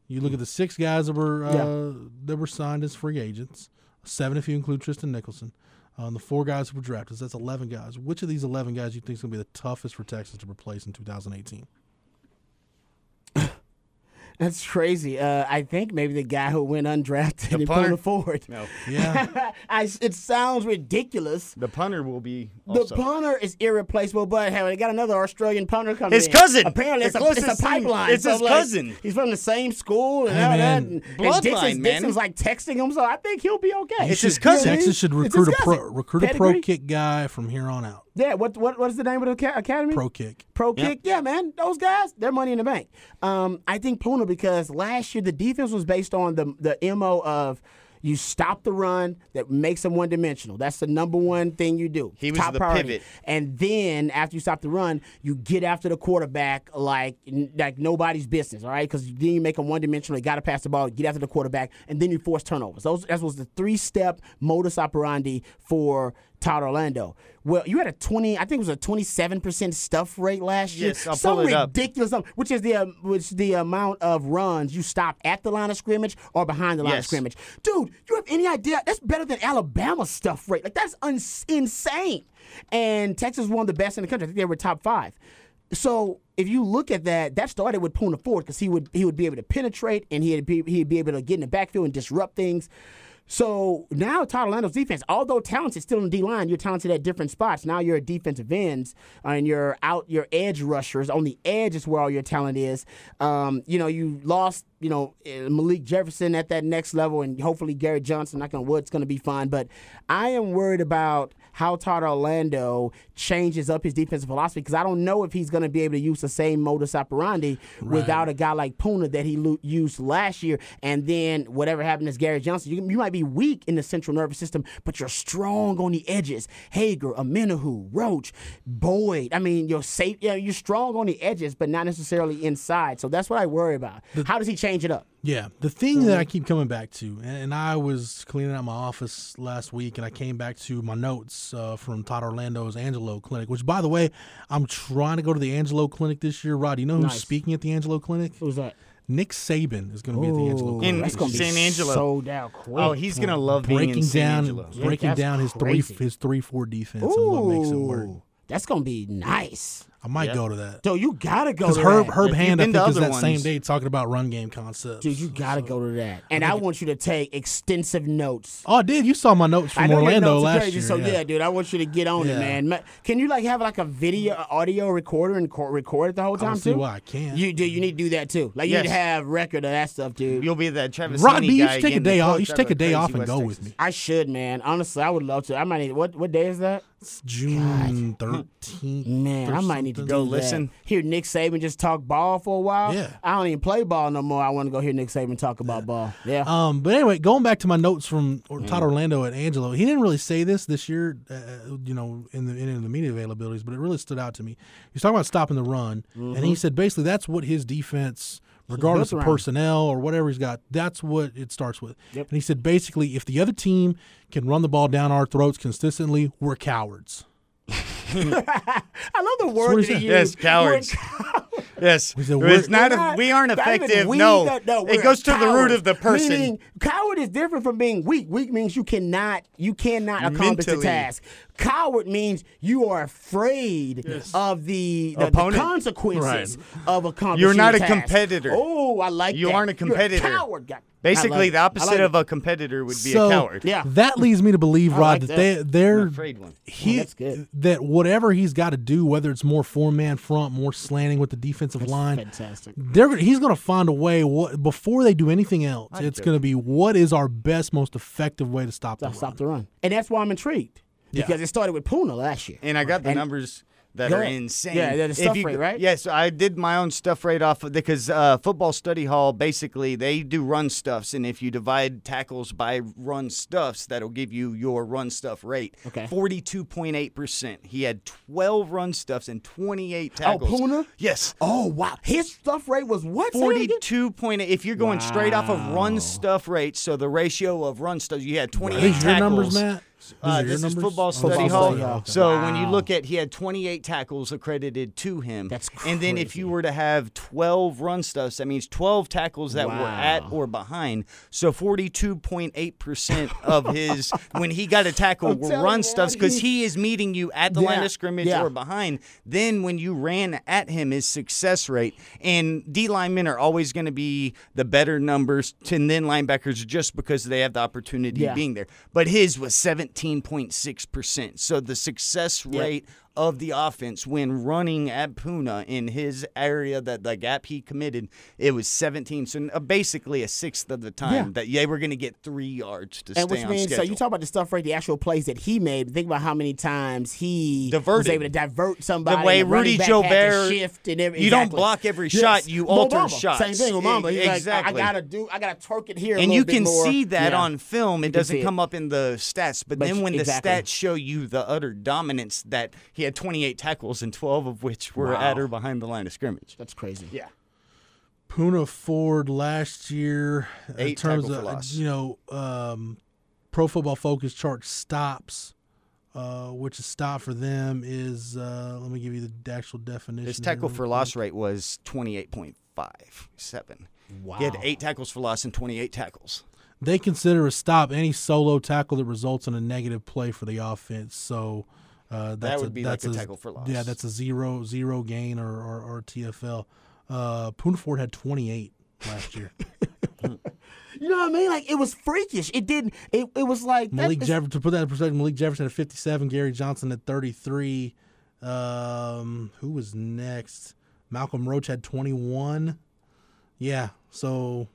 you look at the six guys that were uh, Yeah. that were signed as free agents, seven if you include Tristan Nickelson. Um, the four guys who were drafted, so that's eleven guys. Which of these eleven guys do you think is going to be the toughest for Texas to replace in 2018? That's crazy. Uh, I think maybe the guy who went undrafted and punter? pulled it forward. No, Yeah, I, it sounds ridiculous. the punter will be The punter is irreplaceable, but hey, they got another Australian punter coming His in. cousin. Apparently, The it's a, it's closest a pipeline. It's So, his like, cousin. He's from the same school and Hey, all man. that. And, and Dickson's, man. Dickson's like texting him, so I think he'll be okay. It's his cousin. Texas should recruit a pro cousin. recruit a pro kick guy from here on out. Yeah, what what what is the name of the academy? Pro kick. Pro kick, yeah, man. Those guys, they're money in the bank. Um, I think Poona because last year the defense was based on the the mo of you stop the run that makes them one dimensional. That's the number one thing you do. He was Top the priority. pivot. And then after you stop the run, you get after the quarterback like like nobody's business. All right, because then you make them one dimensional. You got to pass the ball, get after the quarterback, and then you force turnovers. Those that was the three step modus operandi for Todd Orlando. Well, you had a twenty, I think it was a twenty-seven percent stuff rate last year. Yes, I'll Some pull it up. ridiculous, number, which is the um, which the amount of runs you stop at the line of scrimmage or behind the line of scrimmage. Dude, you have any idea? That's better than Alabama's stuff rate. Like that's uns insane. And Texas was one of the best in the country. I think they were top five. So if you look at that, that started with Poona Ford because he would he would be able to penetrate and he'd be he'd be able to get in the backfield and disrupt things. So now Todd Orlando's defense, although talented still in the D line, you're talented at different spots. Now you're a defensive ends and you're out your edge rushers. On the edge is where all your talent is. Um, you know, you lost, you know, eh, Malik Jefferson at that next level and hopefully Gary Johnson, knock on wood, is going to be fine. But I am worried about how Todd Orlando changes up his defensive philosophy because I don't know if he's going to be able to use the same modus operandi without a guy like Poona that he lo- used last year. And then whatever happened is Gary Johnson. You, you might be weak in the central nervous system, but you're strong on the edges. Hager, Omenihu, Roach, Boyd. I mean, you're safe. Yeah, you're strong on the edges, but not necessarily inside. So that's what I worry about. How does he change it up? Yeah, the thing that I keep coming back to, and, and I was cleaning out my office last week, and I came back to my notes uh, from Todd Orlando's Angelo Clinic. Which, by the way, I'm trying to go to the Angelo Clinic this year. Rod, you know who's Nice. speaking at the Angelo Clinic? Who's that? Nick Saban is going to be at the Angelo Ooh, Clinic. In that's gonna be San Angelo. sold out quick. Oh, he's gonna love being breaking in San down, Angelo. Yeah, breaking that's down his crazy. three his three four defense and what makes it work. Ooh, That's gonna be nice. I might Yeah. go to that So you gotta go because to Herb that. Herb If Hand I think is other that same ones- day talking about run game concepts. Dude, you gotta go to that. And I want you to take extensive notes. Oh, I did. You saw my notes from Orlando notes last crazy, year. so yeah. yeah. dude, I want you to get on Yeah. it, man. Can you like have like a video, audio recorder and co- record it the whole I don't time see too? why I can't. You do. You need to do that too. Like you need to have record of that stuff, dude. You'll be that Travis Rod B, you should take a day off. You should take a day off and go with me. I should, man. Honestly, I would love to. I might need. What what day is that? It's June thirteenth. Man, I might need to go listen. Hear Nick Saban just talk ball for a while. Yeah. I don't even play ball no more. I want to go hear Nick Saban talk about ball. Yeah. Um, but anyway, going back to my notes from or- Mm. Todd Orlando at Angelo, he didn't really say this this year, uh, you know, in the in the media availabilities, but it really stood out to me. He's talking about stopping the run, and he said basically that's what his defense, regardless of personnel or whatever he's got, that's what it starts with. Yep. And he said basically, if the other team can run the ball down our throats consistently, we're cowards. I love the word he that he used. Yes, cowards. Yes, it's we're- not. A, not- we aren't effective. weak, no, no, it goes to the root of the person. Meaning, coward is different from being weak. Weak means you cannot, you cannot accomplish the task. Coward means you are afraid of the, the, the consequences of accomplishing. You're not a task. competitor. Oh, I like You that. aren't a You're competitor. coward. God, I Basically, like the opposite like of a competitor would be so a coward. Yeah. that leads me to believe, Rod, like that, that. they they're afraid one. he that's good. that whatever he's got to do, whether it's more four man front, more slanting with the defensive line, fantastic. they're he's going to find a way. What before they do anything else, it's going to be what is our best, most effective way to stop the Stop, stop run. the run, and that's why I'm intrigued Yeah. because it started with Poona last year. And I got the And- numbers that are insane. Yeah, yeah, the stuff you- rate, right? Yes, I did my own stuff rate off of because uh, Football Study Hall basically they do run stuffs, and if you divide tackles by run stuffs, that'll give you your run stuff rate. Okay. forty-two point eight percent. He had twelve run stuffs and twenty-eight tackles. Oh, Poona? Yes. Oh wow, his stuff rate was what? Say that? Forty-two point eight. If you're going straight off of run stuff rate, so the ratio of run stuff, you had Are twenty-eight these your numbers, Matt? These Uh, are your this is football Oh, study Football hall. study hall. So when you look at, he had 28 tackles accredited to him. That's And then if you were to have 12 run stuffs, that means 12 tackles that were at or behind. So 42.8% of his when he got a tackle were run you, stuffs because he- he is meeting you at the line of scrimmage yeah. or behind. Then when you ran at him, his success rate and D linemen are always going to be the better numbers, and then linebackers just because they have the opportunity Yeah. of being there. But his was 17.6%. So the success Yep. Of the offense when running at Poona in his area that the gap he committed, it was 17. So uh, basically a sixth of the time Yeah. that they were going to get three yards to And stay which on means, schedule. so you talk about the stuff right, the actual plays that he made. Think about how many times he was able to divert somebody. the way Rudy back had to Gobert, shift and every, you don't block every Yes. shot, you alter Bamba, shots. Same thing with Bamba. He's like, exactly. I, I gotta do, I gotta torque it here, and you can see that Yeah. on film. It You doesn't come it. up in the stats, but, But then when exactly. the stats show you the utter dominance that he had 28 tackles and 12 of which were at or behind the line of scrimmage. That's crazy. Yeah. Puna Ford last year in Eight terms tackle of for loss. you know um, Pro Football Focus chart stops. uh, which is stop for them is uh, let me give you the actual definition. His tackle real for quick. loss rate was 28.57. Wow. He had eight tackles for loss and 28 tackles. They consider a stop any solo tackle that results in a negative play for the offense. So uh, that's would a, be like that's a tackle for loss. Yeah, that's a zero zero gain or or, or TFL. Uh, Poona Ford had 28 last year. You know what I mean? Like it was freakish. It didn't. It, it was like that Malik is- Jefferson, to put that in perspective, Malik Jefferson at 57, Gary Johnson at 33. Um, who was next? Malcolm Roach had 21. Yeah, so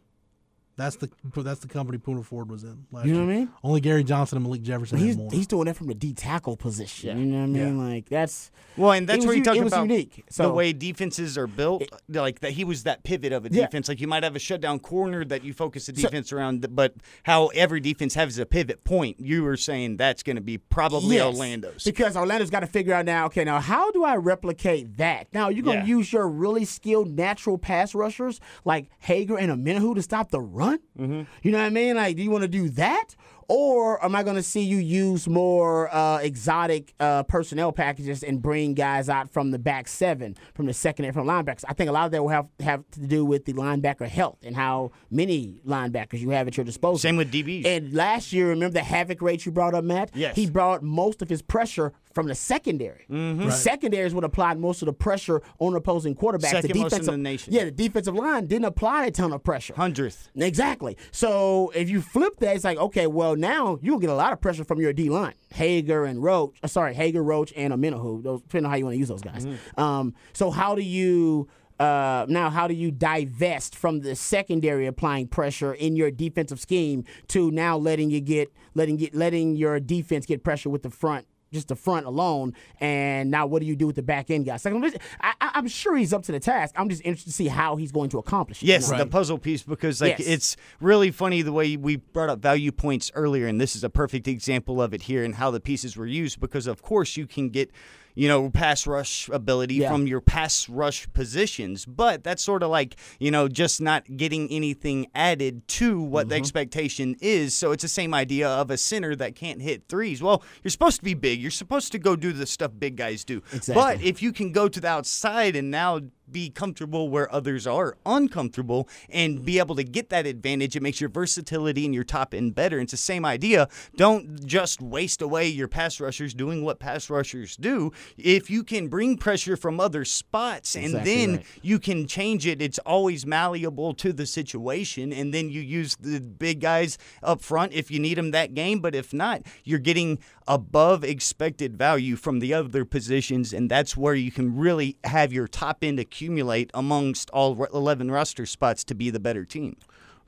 that's the that's the company Poona Ford was in. Last You know year. what I mean? Only Gary Johnson and Malik Jefferson He's had more. he's doing that from the D tackle position. You know what I mean? Like that's Well, and that's it where you u- talk about unique. So the way defenses are built. like that, he was that pivot of a Yeah. defense. Like you might have a shutdown corner that you focus the So- defense around, but how every defense has a pivot point. You were saying that's going to be probably Yes, Orlando's. Because Orlando's got to figure out now, okay, now how do I replicate that? Now you're going to Yeah. use your really skilled natural pass rushers like Hager and Omenihu to stop the run? Mm-hmm. You know what I mean? Like, do you want to do that? Or am I going to see you use more uh, exotic uh, personnel packages and bring guys out from the back seven, from the secondary, from linebackers? I think a lot of that will have, have to do with the linebacker health and how many linebackers you have at your disposal. Same with DBs. And last year, remember the havoc rate you brought up, Matt? Yes. He brought most of his pressure from the secondary. Mm-hmm. The secondaries would apply most of the pressure on opposing quarterbacks. Second the most in the nation. Yeah, the defensive line didn't apply a ton of pressure. Hundredth. Exactly. So if you flip that, it's like, okay, well now you'll get a lot of pressure from your D line, Hager and Roach. uh, sorry, Hager, Roach, and Omenihu. Those depending on how you want to use those guys. Mm-hmm. Um, so how do you? Uh, now, how do you divest from the secondary applying pressure in your defensive scheme to now letting you get letting get letting your defense get pressure with the front just the front alone. And now, what do you do with the back end guys? Like, I'm, just- I, I- I'm sure he's up to the task. I'm just interested to see how he's going to accomplish it. Yes, you know? the puzzle piece because like Yes. it's really funny the way we brought up value points earlier, and this is a perfect example of it here and how the pieces were used. Because of course you can get, you know, pass rush ability Yeah. from your pass rush positions, but that's sort of like you know just not getting anything added to what Mm-hmm. the expectation is. So it's the same idea of a center that can't hit threes. Well, you're supposed to be big. You're supposed to go do the stuff big guys do. Exactly. But if you can go to the outside and now be comfortable where others are uncomfortable and be able to get that advantage, it makes your versatility and your top end better. It's the same idea. Don't just waste away your pass rushers doing what pass rushers do. If you can bring pressure from other spots and Exactly then right. you can change it, it's always malleable to the situation. And then you use the big guys up front if you need them that game. But if not, you're getting above expected value from the other positions. And that's where you can really have your top end accumulate amongst all 11 roster spots to be the better team.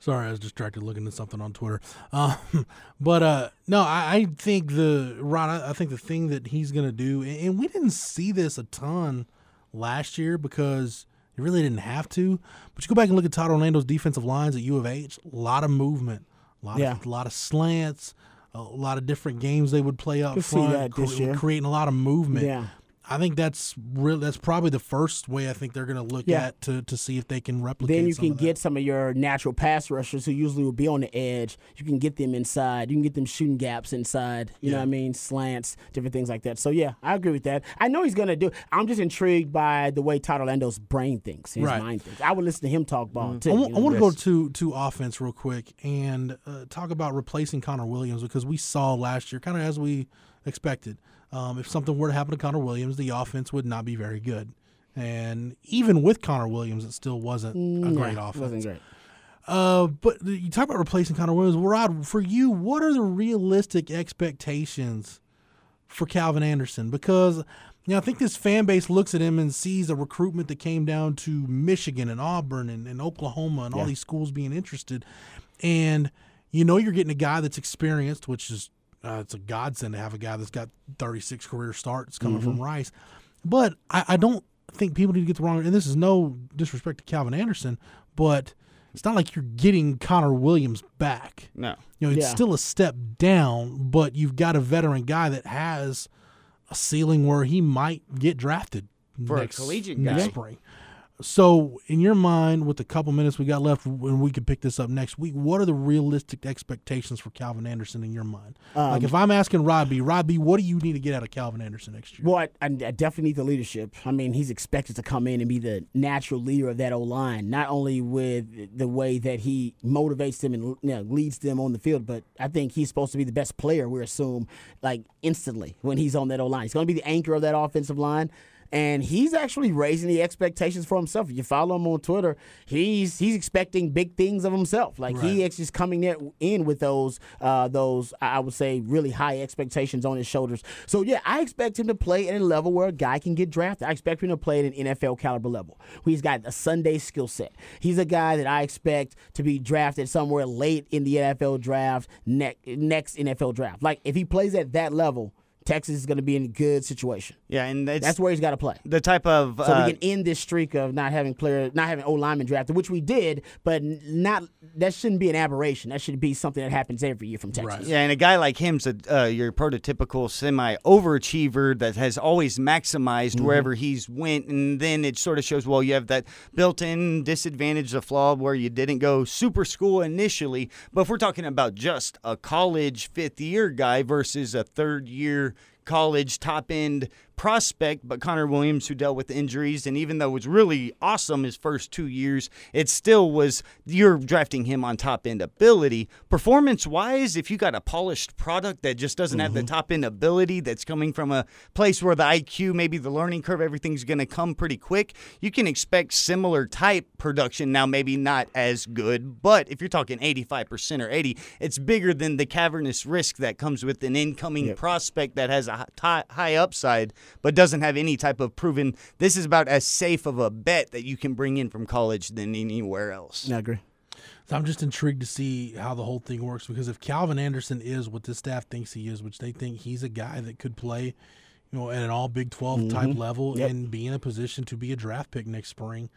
Sorry, I was distracted looking at something on Twitter. Um, but uh, no, I, I think the Ron. I, I think the thing that he's going to do, and, and we didn't see this a ton last year because he really didn't have to. But you go back and look at Todd Orlando's defensive lines at U of H. A lot of movement, a lot Yeah. of a lot of slants, a lot of different games they would play up front, that this cre- year. creating a lot of movement. Yeah. I think that's real. That's probably the first way I think they're going to look Yeah. at to, to see if they can replicate. Then you can get some of your natural pass rushers who usually will be on the edge. You can get them inside. You can get them shooting gaps inside. You know what I mean? Slants, different things like that. So yeah, I agree with that. I know he's gonna do. I'm just intrigued by the way Todd Orlando's brain thinks, his Right. mind thinks. I would listen to him talk ball too. I you want, know? I want to go to to offense real quick and uh, talk about replacing Connor Williams because we saw last year, kind of as we expected, um, if something were to happen to Connor Williams, the offense would not be very good. And even with Connor Williams, it still wasn't a great Yeah, offense. Wasn't great. Uh, but you talk about replacing Connor Williams. Rod, for you, what are the realistic expectations for Calvin Anderson? Because you know, I think this fan base looks at him and sees a recruitment that came down to Michigan and Auburn and, and Oklahoma and all these schools being interested, and you know you're getting a guy that's experienced, which is uh, it's a godsend to have a guy that's got 36 career starts coming Mm-hmm. from Rice. But I, I don't think people need to get the wrong. And this is no disrespect to Calvin Anderson, but it's not like you're getting Connor Williams back. No. You know, it's Yeah. still a step down, but you've got a veteran guy that has a ceiling where he might get drafted For a next, collegiate next spring. So, in your mind, with the couple minutes we got left, when we could pick this up next week, what are the realistic expectations for Calvin Anderson in your mind? like, if um, I'm asking Robbie, Robbie, what do you need to get out of Calvin Anderson next year? Well, I, I definitely need the leadership. I mean, he's expected to come in and be the natural leader of that O line, not only with the way that he motivates them and you know, leads them on the field, but I think he's supposed to be the best player. We assume, like instantly when he's on that O line, he's going to be the anchor of that offensive line. And he's actually raising the expectations for himself. If you follow him on Twitter, he's he's expecting big things of himself. Like he actually is coming there in with those uh, those I would say really high expectations on his shoulders. So yeah, I expect him to play at a level where a guy can get drafted. I expect him to play at an NFL caliber level. He's got a Sunday skill set. He's a guy that I expect to be drafted somewhere late in the NFL draft, ne- next NFL draft. Like if he plays at that level, Texas is going to be in a good situation. Yeah, and That's where he's got to play. the type of So uh, we can end this streak of not having player, not having O lineman drafted, which we did, but not. That shouldn't be an aberration. That should be something that happens every year from Texas. Yeah, and a guy like him's a uh, your prototypical semi overachiever that has always maximized Mm-hmm. wherever he's went, and then it sort of shows well you have that built-in disadvantage, the flaw where you didn't go super school initially. But if we're talking about just a college fifth year guy versus a third year college top end prospect, but Connor Williams, who dealt with injuries, and even though it was really awesome his first two years, it still was you're drafting him on top end ability. Performance wise, if you got a polished product that just doesn't have the mm-hmm. top end ability that's coming from a place where the IQ, maybe the learning curve, everything's going to come pretty quick, you can expect similar type production. Now, maybe not as good, but if you're talking 85% or 80, it's bigger than the cavernous risk that comes with an incoming prospect that has a hi- high upside but doesn't have any type of proven. This is about as safe of a bet that you can bring in from college than anywhere else. I agree. So I'm just intrigued to see how the whole thing works because if Calvin Anderson is what this staff thinks he is, which they think he's a guy that could play, you know, at an all Big 12 type mm-hmm. level Yep. and be in a position to be a draft pick next spring.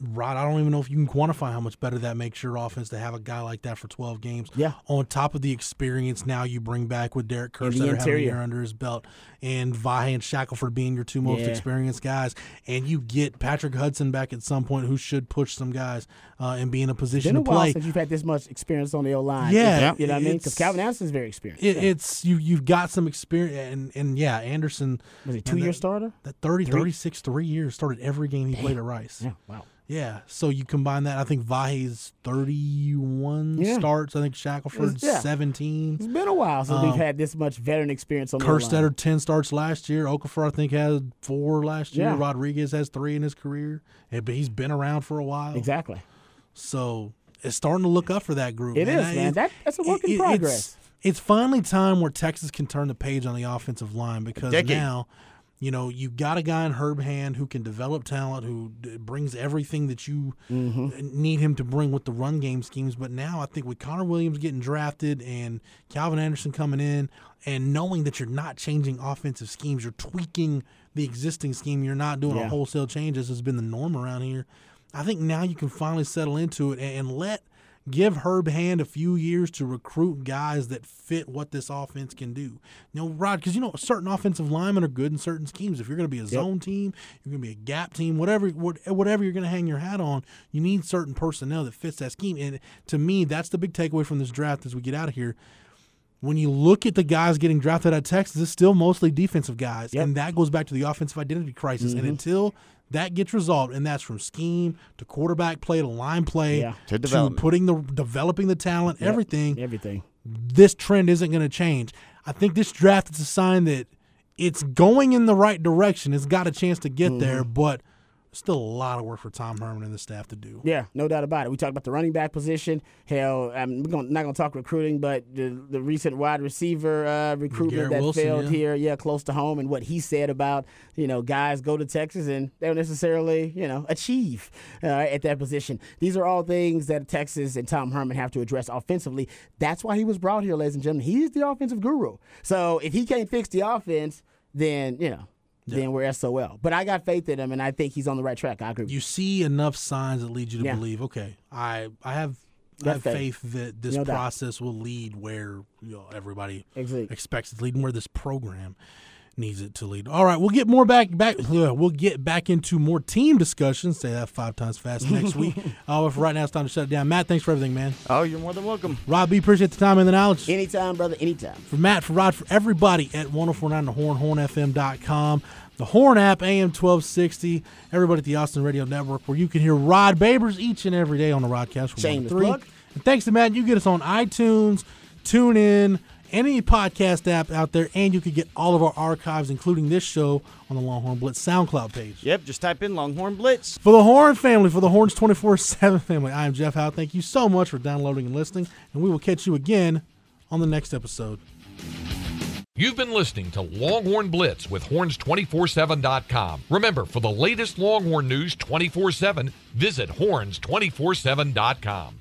Rod, I don't even know if you can quantify how much better that makes your offense to have a guy like that for 12 games. Yeah. On top of the experience now you bring back with Derek Kerstetter a interior. year under his belt and Vahe and Shackelford being your two most Yeah. experienced guys. And you get Patrick Hudson back at some point who should push some guys uh, and be in a position Been a to while play. since you've had this much experience on the O line. Yeah. you know what I mean. Because Calvin Anderson's very experienced. It, Yeah. It's you. You've got some experience, and and yeah, Anderson. was he two year starter? That 30, Three? 36, three years started every game he played at Rice. Yeah. Wow. Yeah, so you combine that. I think Vahe's thirty-one Yeah. starts. I think Shackelford's Yeah. seventeen. It's been a while since Um, we've had this much veteran experience on the O line. Kerstetter ten starts last year. Okafor I think had four last year. Yeah. Rodriguez has three in his career, Yeah, but he's been around for a while. Exactly. So it's starting to look up for that group. It man. is, I- man. That- that's a work in progress. It's, it's finally time where Texas can turn the page on the offensive line because decade. now, you know, you got a guy in Herb Hand who can develop talent, who d- brings everything that you Mm-hmm. need him to bring with the run game schemes. But now I think with Connor Williams getting drafted and Calvin Anderson coming in, and knowing that you're not changing offensive schemes, you're tweaking the existing scheme. You're not doing a wholesale change as has been the norm around here. I think now you can finally settle into it and, and let give Herb Hand a few years to recruit guys that fit what this offense can do. You know, Rod, because you know certain offensive linemen are good in certain schemes. If you're going to be a zone team, you're going to be a gap team, whatever, what- whatever you're going to hang your hat on, you need certain personnel that fits that scheme. And to me, that's the big takeaway from this draft as we get out of here when you look at the guys getting drafted at Texas, it's still mostly defensive guys. And that goes back to the offensive identity crisis. Mm-hmm. And until that gets resolved, and that's from scheme to quarterback play to line play Yeah. To development. putting the developing the talent, everything, Everything. this trend isn't going to change. I think this draft is a sign that it's going in the right direction. It's got a chance to get there, Mm-hmm. but still a lot of work for Tom Herman and the staff to do. Yeah, no doubt about it. We talked about the running back position. Hell, I'm gonna, not going to talk recruiting, but the, the recent wide receiver uh, recruitment Garrett that Wilson, failed yeah. here, yeah, close to home, and what he said about you know guys go to Texas and they don't necessarily you know achieve uh, at that position. These are all things that Texas and Tom Herman have to address offensively. That's why he was brought here, ladies and gentlemen. He's the offensive guru. So if he can't fix the offense, then you know. Then we're SOL. But I got faith in him, and I think he's on the right track. I agree. you see enough signs that lead you to Yeah. believe, okay, I I have I have faith. faith that this No doubt. process will lead where you know everybody Exactly. expects it to lead, and where this program needs it to lead. All right, we'll get more back back. uh, We'll get back into more team discussions. Say that five times fast next week. Uh, but for right now, it's time to shut it down. Matt, thanks for everything, man. Oh, you're more than welcome. Rod we appreciate the time and the knowledge. Anytime, brother. Anytime. For Matt, for Rod, for everybody at 1049 The Horn, hornfm.com, the Horn app, AM 1260, everybody at the Austin Radio Network, where you can hear Rod Babers each and every day on the Rodcast. from Shameless 1 to 3. plug. And thanks to Matt, you get us on iTunes, TuneIn, any podcast app out there, and you can get all of our archives, including this show, on the Longhorn Blitz SoundCloud page. Yep, just type in Longhorn Blitz. For the Horn family, for the Horns 24 7 family, I am Jeff Howe. Thank you so much for downloading and listening, and we will catch you again on the next episode. You've been listening to Longhorn Blitz with horns247.com. Remember, for the latest Longhorn news 24 7, visit horns247.com.